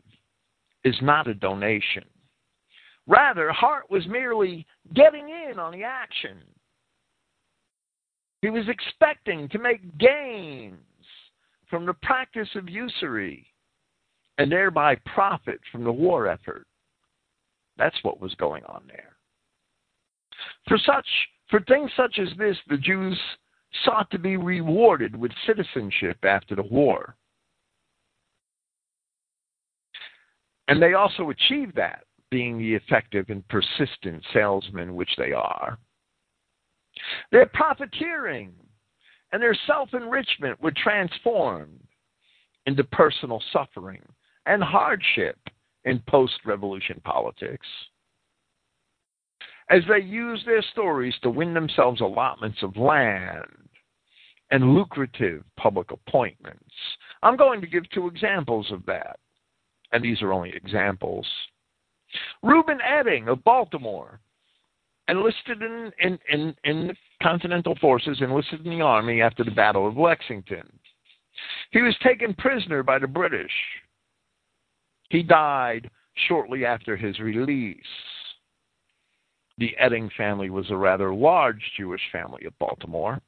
is not a donation. Rather, Hart was merely getting in on the action. He was expecting to make gains from the practice of usury and thereby profit from the war effort. That's what was going on there. For such for things such as this, the Jews sought to be rewarded with citizenship after the war. And they also achieved that, being the effective and persistent salesmen which they are. Their profiteering and their self enrichment were transformed into personal suffering and hardship in post revolution politics as they used their stories to win themselves allotments of land and lucrative public appointments. I'm going to give two examples of that, and these are only examples. Reuben Etting of Baltimore enlisted in, in, in, in the Continental Forces, enlisted in the Army after the Battle of Lexington. He was taken prisoner by the British. He died shortly after his release. The Etting family was a rather large Jewish family of Baltimore.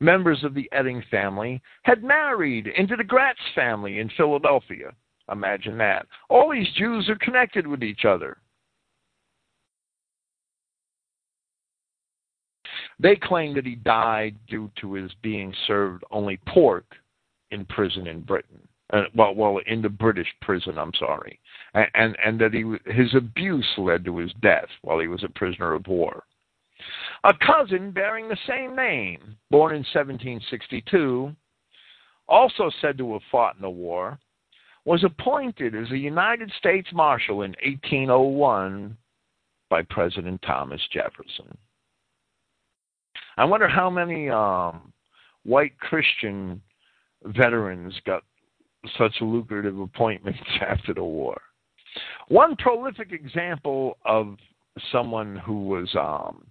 Members of the Etting family had married into the Gratz family in Philadelphia. Imagine that. All these Jews are connected with each other. They claim that he died due to his being served only pork in prison in Britain. Uh, well, well, in the British prison, I'm sorry, and, and and that he his abuse led to his death while he was a prisoner of war. A cousin bearing the same name, born in 1762, also said to have fought in the war, was appointed as a United States Marshal in 1801 by President Thomas Jefferson. I wonder how many um, white Christian veterans got such lucrative appointments after the war. One prolific example of someone who was um,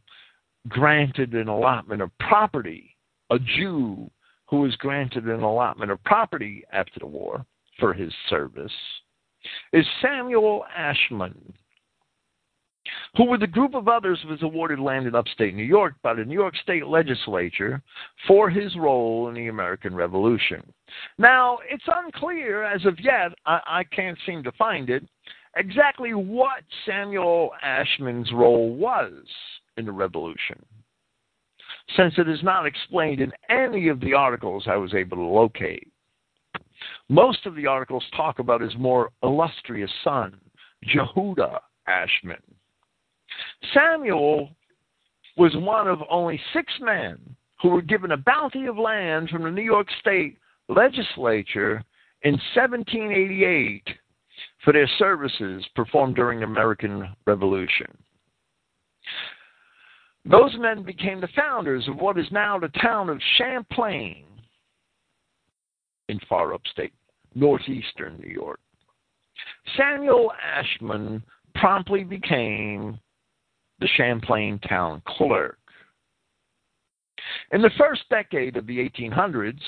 granted an allotment of property, a Jew who was granted an allotment of property after the war for his service, is Samuel Ashmun, who with a group of others was awarded land in upstate New York by the New York State Legislature for his role in the American Revolution. Now, it's unclear as of yet, I, I can't seem to find it, exactly what Samuel Ashmun's role was in the Revolution, since it is not explained in any of the articles I was able to locate. Most of the articles talk about his more illustrious son, Jehudi Ashmun. Samuel was one of only six men who were given a bounty of land from the New York State legislature in 1788 for their services performed during the American Revolution. Those men became the founders of what is now the town of Champlain in far upstate, northeastern New York. Samuel Ashmun promptly became the Champlain town clerk. In the first decade of the 1800s,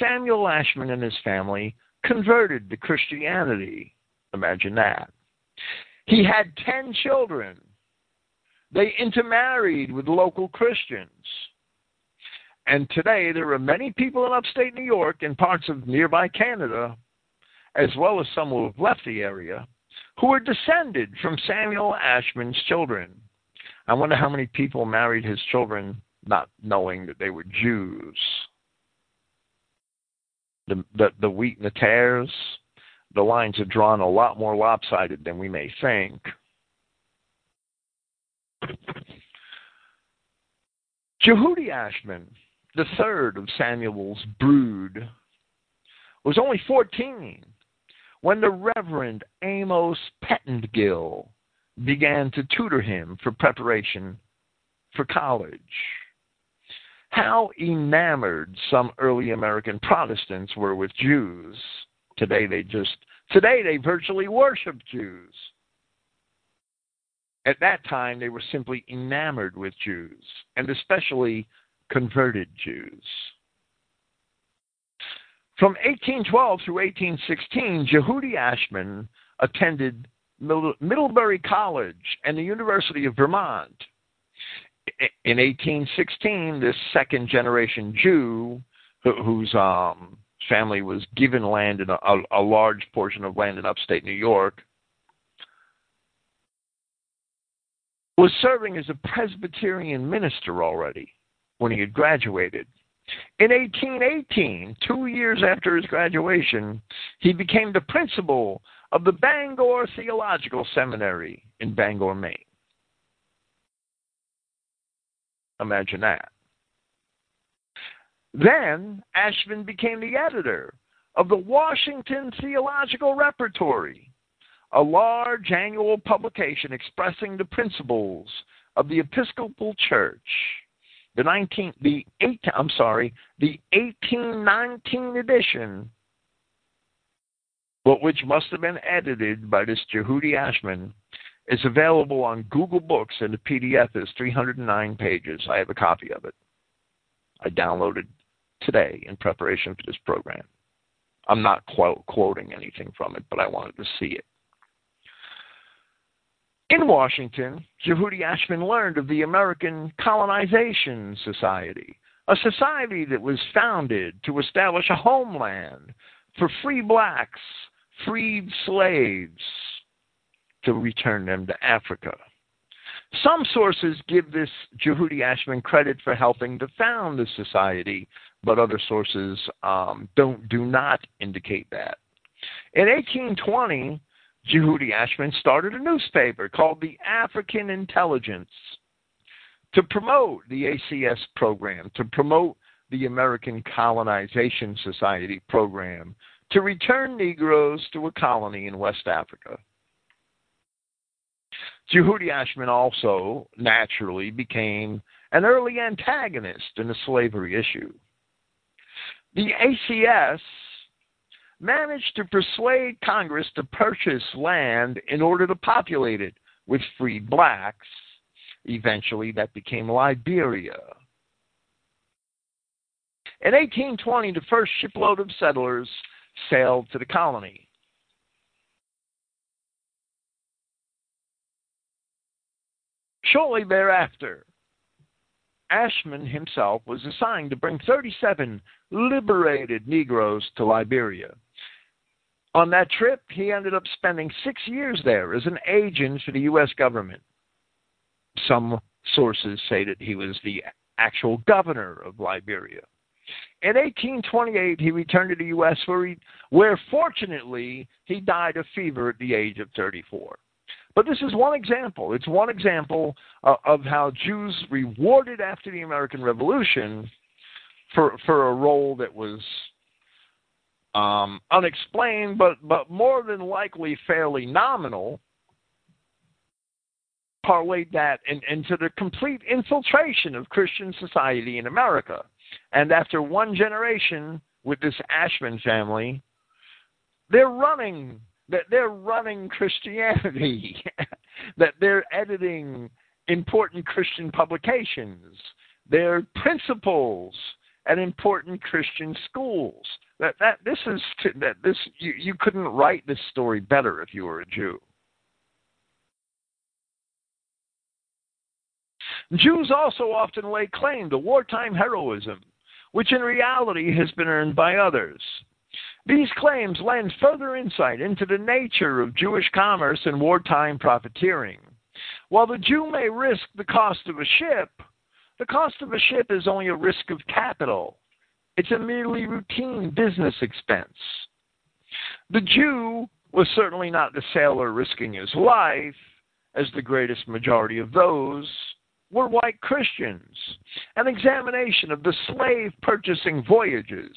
Samuel Ashmun and his family converted to Christianity. Imagine that. He had 10 children. They intermarried with local Christians. And today, there are many people in upstate New York and parts of nearby Canada, as well as some who have left the area, who are descended from Samuel Ashmun's children. I wonder how many people married his children not knowing that they were Jews. The, the, the wheat and the tares, the lines are drawn a lot more lopsided than we may think. Jehudi Ashmun, the third of Samuel's brood, was only 14 when the Reverend Amos Pettengill began to tutor him for preparation for college. How enamored some early American Protestants were with Jews. Today they just today they virtually worship Jews. At that time they were simply enamored with Jews, and especially converted Jews. From 1812 through 1816, Jehudi Ashmun attended Middlebury College and the University of Vermont. In 1816, this second generation Jew, whose um, family was given land in a, a large portion of land in upstate New York, was serving as a Presbyterian minister already when he had graduated. In 1818, two years after his graduation, he became the principal of the Bangor Theological Seminary in Bangor, Maine. Imagine that. Then Ashmun became the editor of the Washington Theological Repertory, a large annual publication expressing the principles of the Episcopal Church the 19 the 8 I'm sorry, the 1819 edition but which must have been edited by this Jehudi Ashmun is available on Google Books and the PDF is 309 pages. I have a copy of it. I downloaded today in preparation for this program. I'm not quote, quoting anything from it, but I wanted to see it. In Washington, Jehudi Ashmun learned of the American Colonization Society, a society that was founded to establish a homeland for free blacks, freed slaves, to return them to Africa. Some sources give this Jehudi Ashmun credit for helping to found the society, but other sources um, don't do not indicate that. In 1820, Jehudi Ashmun started a newspaper called the African Intelligence to promote the ACS program, to promote the American Colonization Society program, to return Negroes to a colony in West Africa. Jehudi Ashmun also naturally became an early antagonist in the slavery issue. The ACS managed to persuade Congress to purchase land in order to populate it with free blacks. Eventually, that became Liberia. In 1820, the first shipload of settlers sailed to the colony. Shortly thereafter, Ashmun himself was assigned to bring 37 liberated Negroes to Liberia. On that trip, he ended up spending six years there as an agent for the U.S. government. Some sources say that he was the actual governor of Liberia. In 1828, he returned to the U.S., where, he, where fortunately he died of fever at the age of 34. But this is one example. It's one example uh, of how Jews rewarded after the American Revolution for for a role that was um, unexplained, but but more than likely fairly nominal. Parlayed that in, into the complete infiltration of Christian society in America, and after one generation with this Ashmun family, they're running that they're running Christianity, that they're editing important Christian publications, their principals at important Christian schools. That that this is that this you, you couldn't write this story better if you were a Jew. Jews also often lay claim to wartime heroism, which in reality has been earned by others. These claims lend further insight into the nature of Jewish commerce and wartime profiteering. While the Jew may risk the cost of a ship, the cost of a ship is only a risk of capital. It's a merely routine business expense. The Jew was certainly not the sailor risking his life, as the greatest majority of those were white Christians. An examination of the slave purchasing voyages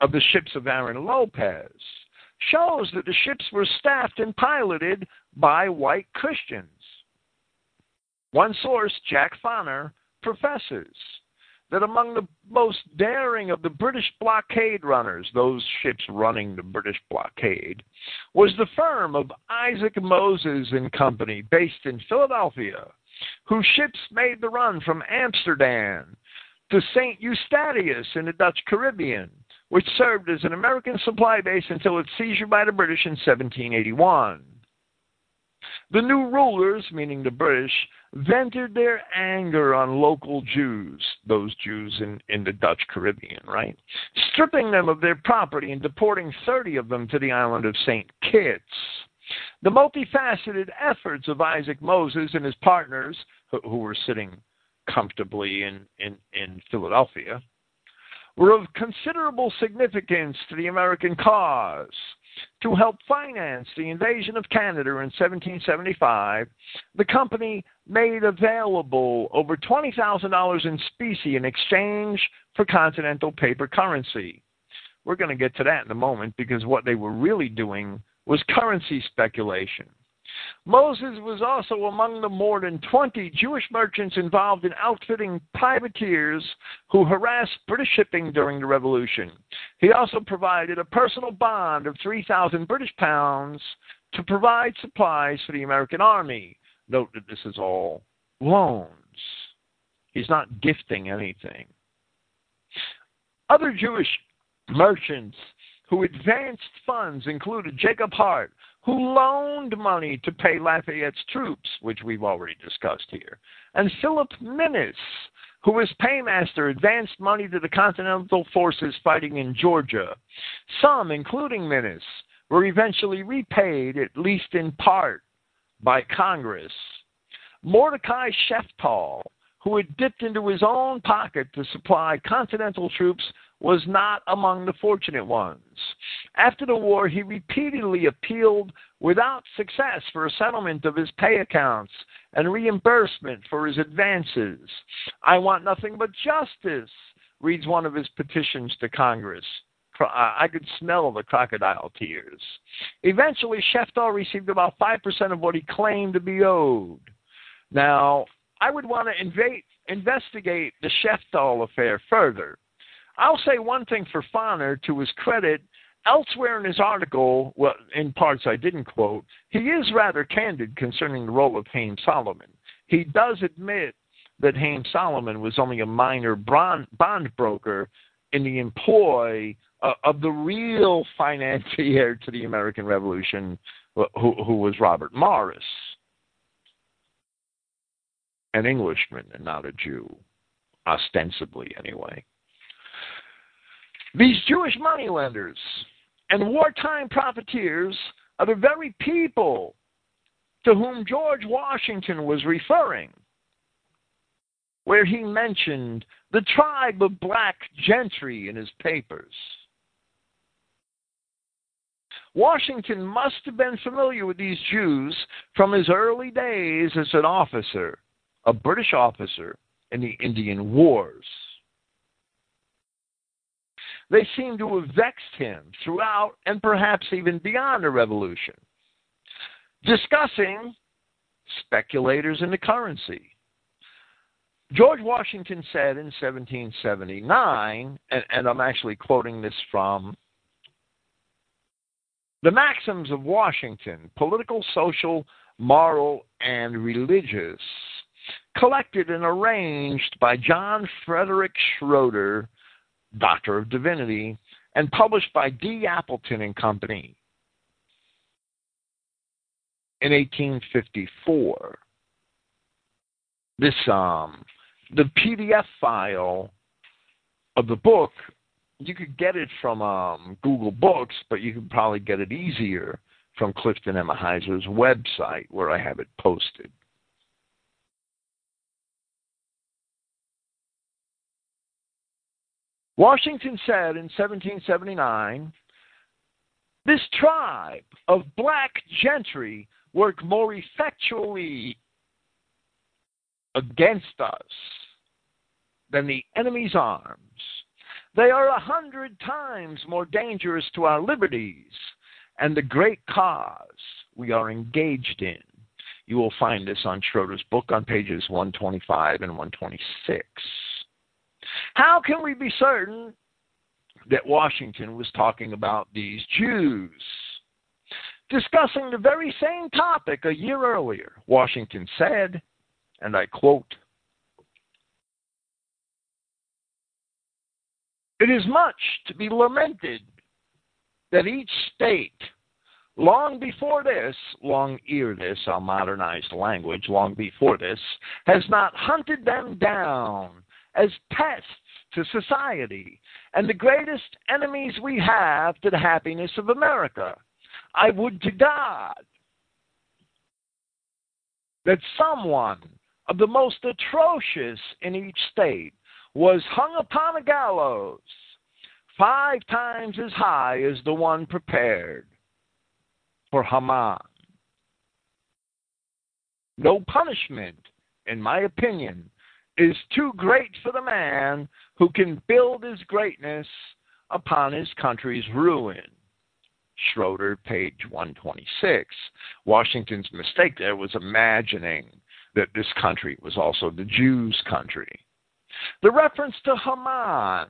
of the ships of Aaron Lopez shows that the ships were staffed and piloted by white Christians. One source, Jack Foner, professes that among the most daring of the British blockade runners, those ships running the British blockade, was the firm of Isaac Moses and Company, based in Philadelphia, whose ships made the run from Amsterdam to St. Eustatius in the Dutch Caribbean which served as an American supply base until its seizure by the British in 1781. The new rulers, meaning the British, vented their anger on local Jews, those Jews in, in the Dutch Caribbean, right? Stripping them of their property and deporting 30 of them to the island of St. Kitts. The multifaceted efforts of Isaac Moses and his partners, who, who were sitting comfortably in, in, in Philadelphia, were of considerable significance to the American cause. To help finance the invasion of Canada in 1775, the company made available over $20,000 in specie in exchange for continental paper currency. We're going to get to that in a moment because what they were really doing was currency speculation. Moses was also among the more than 20 Jewish merchants involved in outfitting privateers who harassed British shipping during the Revolution. He also provided a personal bond of 3,000 British pounds to provide supplies for the American Army. Note that this is all loans. He's not gifting anything. Other Jewish merchants who advanced funds included Jacob Hart, who loaned money to pay Lafayette's troops, which we've already discussed here, and Philip Minis, who as paymaster advanced money to the Continental forces fighting in Georgia. Some, including Minis, were eventually repaid, at least in part, by Congress. Mordecai Sheftall, who had dipped into his own pocket to supply Continental troops, was not among the fortunate ones. After the war, he repeatedly appealed without success for a settlement of his pay accounts and reimbursement for his advances. I want nothing but justice, reads one of his petitions to Congress. I could smell the crocodile tears. Eventually, Sheftall received about 5% of what he claimed to be owed. Now, I would want to investigate the Sheftall affair further. I'll say one thing for Foner to his credit. Elsewhere in his article, well, in parts I didn't quote, he is rather candid concerning the role of Haym Salomon. He does admit that Haym Salomon was only a minor bond, broker in the employ uh, of the real financier to the American Revolution, who, who was Robert Morris, an Englishman and not a Jew, ostensibly anyway. These Jewish moneylenders and wartime profiteers are the very people to whom George Washington was referring, where he mentioned the tribe of black gentry in his papers. Washington must have been familiar with these Jews from his early days as an officer, a British officer in the Indian Wars. They seem to have vexed him throughout and perhaps even beyond the revolution. Discussing speculators in the currency. George Washington said in 1779, and, and, I'm actually quoting this from the Maxims of Washington Political, Social, Moral, and Religious, collected and arranged by John Frederick Schroeder Doctor of Divinity, and published by D. Appleton and Company in 1854. This um, the PDF file of the book, you could get it from um, Google Books, but you could probably get it easier from Clifton Emahiser's website, where I have it posted. Washington said in 1779 this tribe of black gentry work more effectually against us than the enemy's arms. They are a hundred times more dangerous to our liberties and the great cause we are engaged in. You will find this on Schroeder's book on pages 125 and 126. How can we be certain that Washington was talking about these Jews? Discussing the very same topic a year earlier, Washington said, and I quote, It is much to be lamented that each state, long before this, long ere this, our modernized language, long before this, has not hunted them down as pests to society and the greatest enemies we have to the happiness of America. I would to God that someone of the most atrocious in each state was hung upon a gallows five times as high as the one prepared for Haman. No punishment, in my opinion, is too great for the man who can build his greatness upon his country's ruin. Schroeder, page 126. Washington's mistake there was imagining that this country was also the Jews' country. The reference to Haman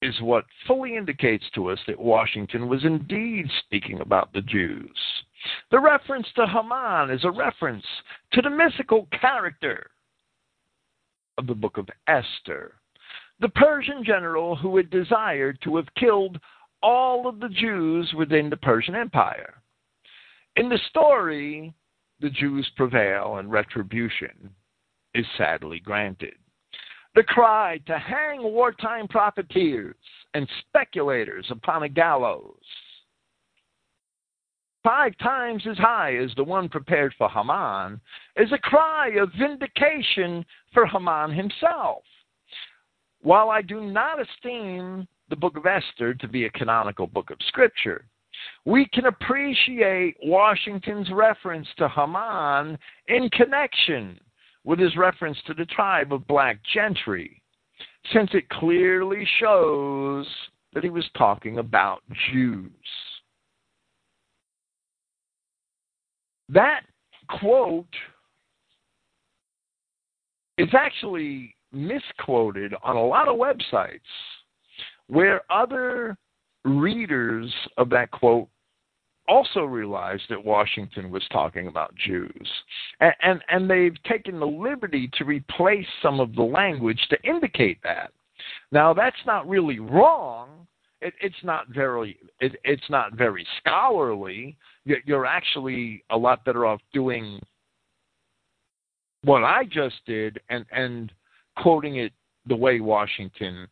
is what fully indicates to us that Washington was indeed speaking about the Jews. The reference to Haman is a reference to the mythical character of the book of Esther, the Persian general who had desired to have killed all of the Jews within the Persian Empire. In the story, the Jews prevail and retribution is sadly granted. The cry to hang wartime profiteers and speculators upon a gallows five times as high as the one prepared for Haman, is a cry of vindication for Haman himself. While I do not esteem the book of Esther to be a canonical book of scripture, we can appreciate Washington's reference to Haman in connection with his reference to the tribe of black gentry, since it clearly shows that he was talking about Jews. That quote is actually misquoted on a lot of websites where other readers of that quote also realized that Washington was talking about Jews. And, and, and, they've taken the liberty to replace some of the language to indicate that. Now, that's not really wrong. It, it's not very it, it's not very scholarly. You're actually a lot better off doing what I just did and and quoting it the way Washington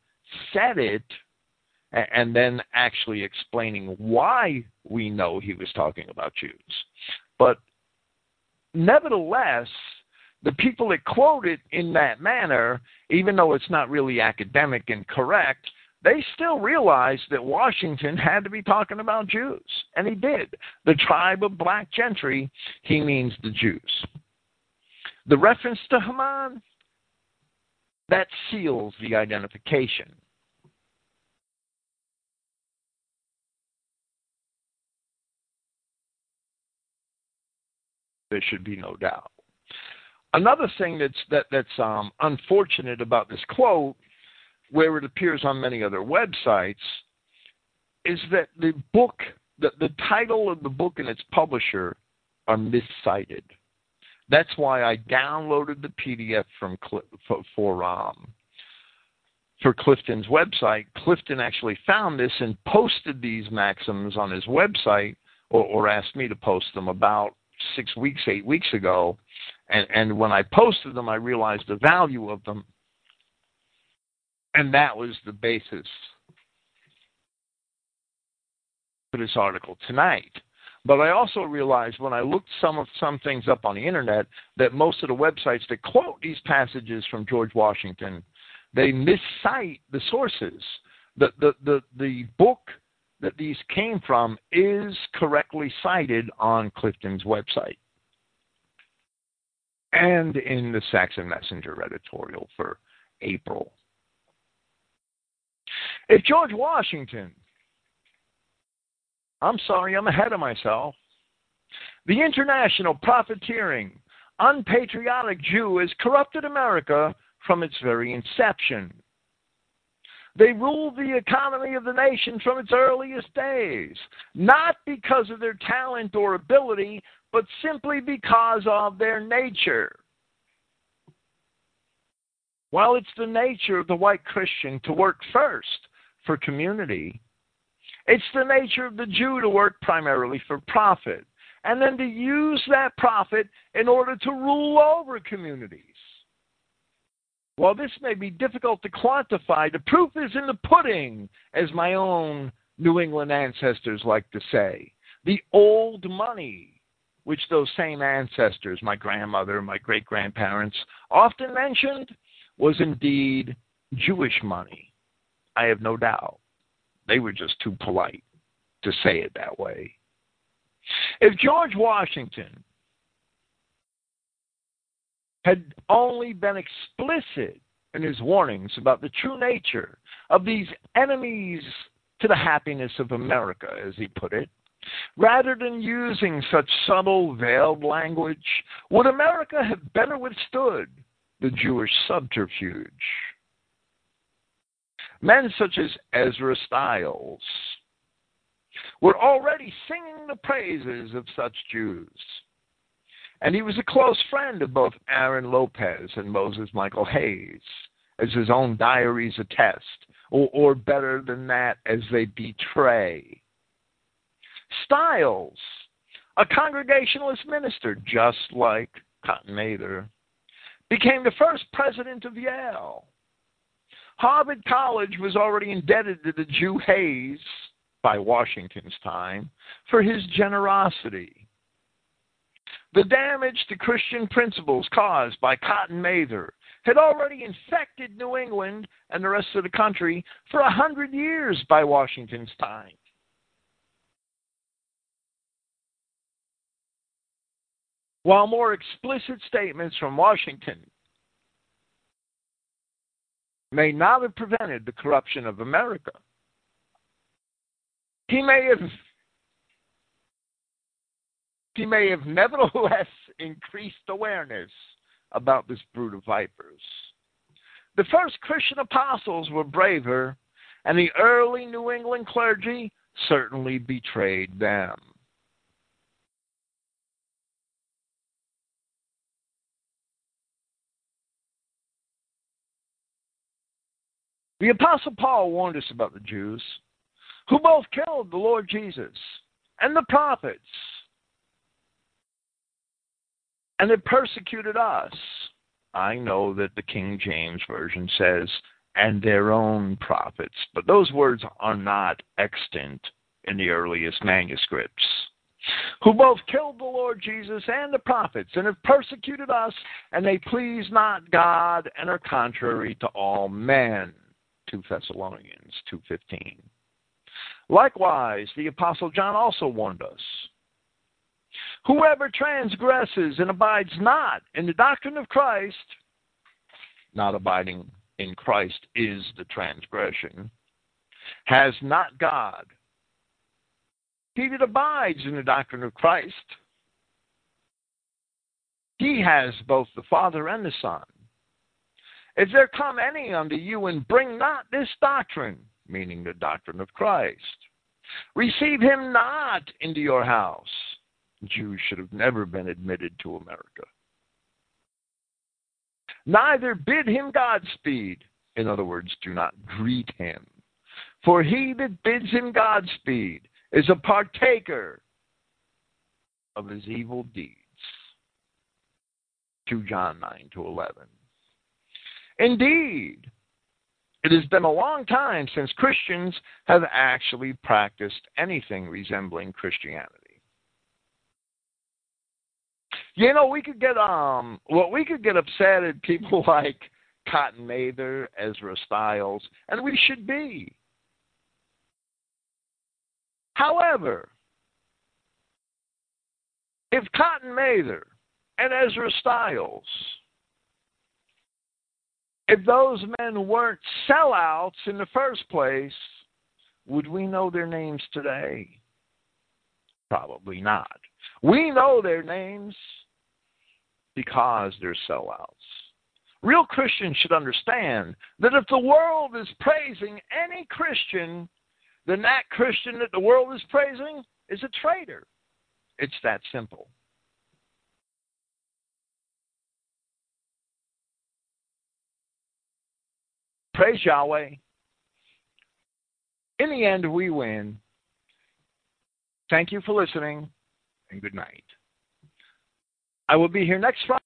said it and then actually explaining why we know he was talking about Jews. But nevertheless, the people that quote it in that manner, even though it's not really academic and correct, they still realized that Washington had to be talking about Jews. And he did. The tribe of black gentry, he means the Jews. The reference to Haman, that seals the identification. There should be no doubt. Another thing that's that, that's um, unfortunate about this quote, where it appears on many other websites, is that the book, the, the title of the book and its publisher are miscited. That's why I downloaded the PDF from for, for um, for Clifton's website. Clifton actually found this and posted these maxims on his website, or, or asked me to post them about six weeks, eight weeks ago, and and when I posted them, I realized the value of them, and that was the basis for this article tonight. But I also realized when I looked some of some things up on the internet that most of the websites that quote these passages from George Washington, they miscite the sources. The the the, the book that these came from is correctly cited on Clifton's website and in the Saxon Messenger editorial for April. If George Washington, I'm sorry, I'm ahead of myself, the international profiteering, unpatriotic Jew has corrupted America from its very inception. They ruled the economy of the nation from its earliest days, not because of their talent or ability, but simply because of their nature. While it's the nature of the white Christian to work first for community, it's the nature of the Jew to work primarily for profit, and then to use that profit in order to rule over communities. While this may be difficult to quantify, the proof is in the pudding, as my own New England ancestors like to say. The old money, which those same ancestors, my grandmother, my great grandparents, often mentioned, was indeed Jewish money. I have no doubt. They were just too polite to say it that way. If George Washington had only been explicit in his warnings about the true nature of these enemies to the happiness of America, as he put it, rather than using such subtle, veiled language, would America have better withstood the Jewish subterfuge? Men such as Ezra Stiles were already singing the praises of such Jews and he was a close friend of both Aaron Lopez and Moses Michael Hays, as his own diaries attest, or, or better than that, as they betray. Stiles, a Congregationalist minister, just like Cotton Mather, became the first president of Yale. Harvard College was already indebted to the Jew Hays by Washington's time for his generosity. The damage to Christian principles caused by Cotton Mather had already infected New England and the rest of the country for a hundred years by Washington's time. While more explicit statements from Washington may not have prevented the corruption of America, he may have he may have nevertheless increased awareness about this brood of vipers. The first Christian apostles were braver, and the early New England clergy certainly betrayed them. The Apostle Paul warned us about the Jews, who both killed the Lord Jesus and the prophets, and they persecuted us. I know that the King James Version says, and their own prophets, but those words are not extant in the earliest manuscripts. Who both killed the Lord Jesus and the prophets, and have persecuted us, and they please not God, and are contrary to all men. 2 Thessalonians 2:15. Likewise, the apostle John also warned us. Whoever transgresses and abides not in the doctrine of Christ, not abiding in Christ is the transgression, has not God. He that abides in the doctrine of Christ, he has both the Father and the Son. If there come any unto you and bring not this doctrine, meaning the doctrine of Christ, receive him not into your house. Jews should have never been admitted to America. Neither bid him Godspeed. In other words, do not greet him. For he that bids him Godspeed is a partaker of his evil deeds. 2 John 9 to 11. Indeed, it has been a long time since Christians have actually practiced anything resembling Christianity. You know, we could get um well we could get upset at people like Cotton Mather, Ezra Stiles, and we should be. However, if Cotton Mather and Ezra Stiles if those men weren't sellouts in the first place, would we know their names today? Probably not. We know their names because they're sellouts. Real Christians should understand that if the world is praising any Christian, then that Christian that the world is praising is a traitor. It's that simple. Praise Yahweh. In the end, we win. Thank you for listening, and good night. I will be here next Friday.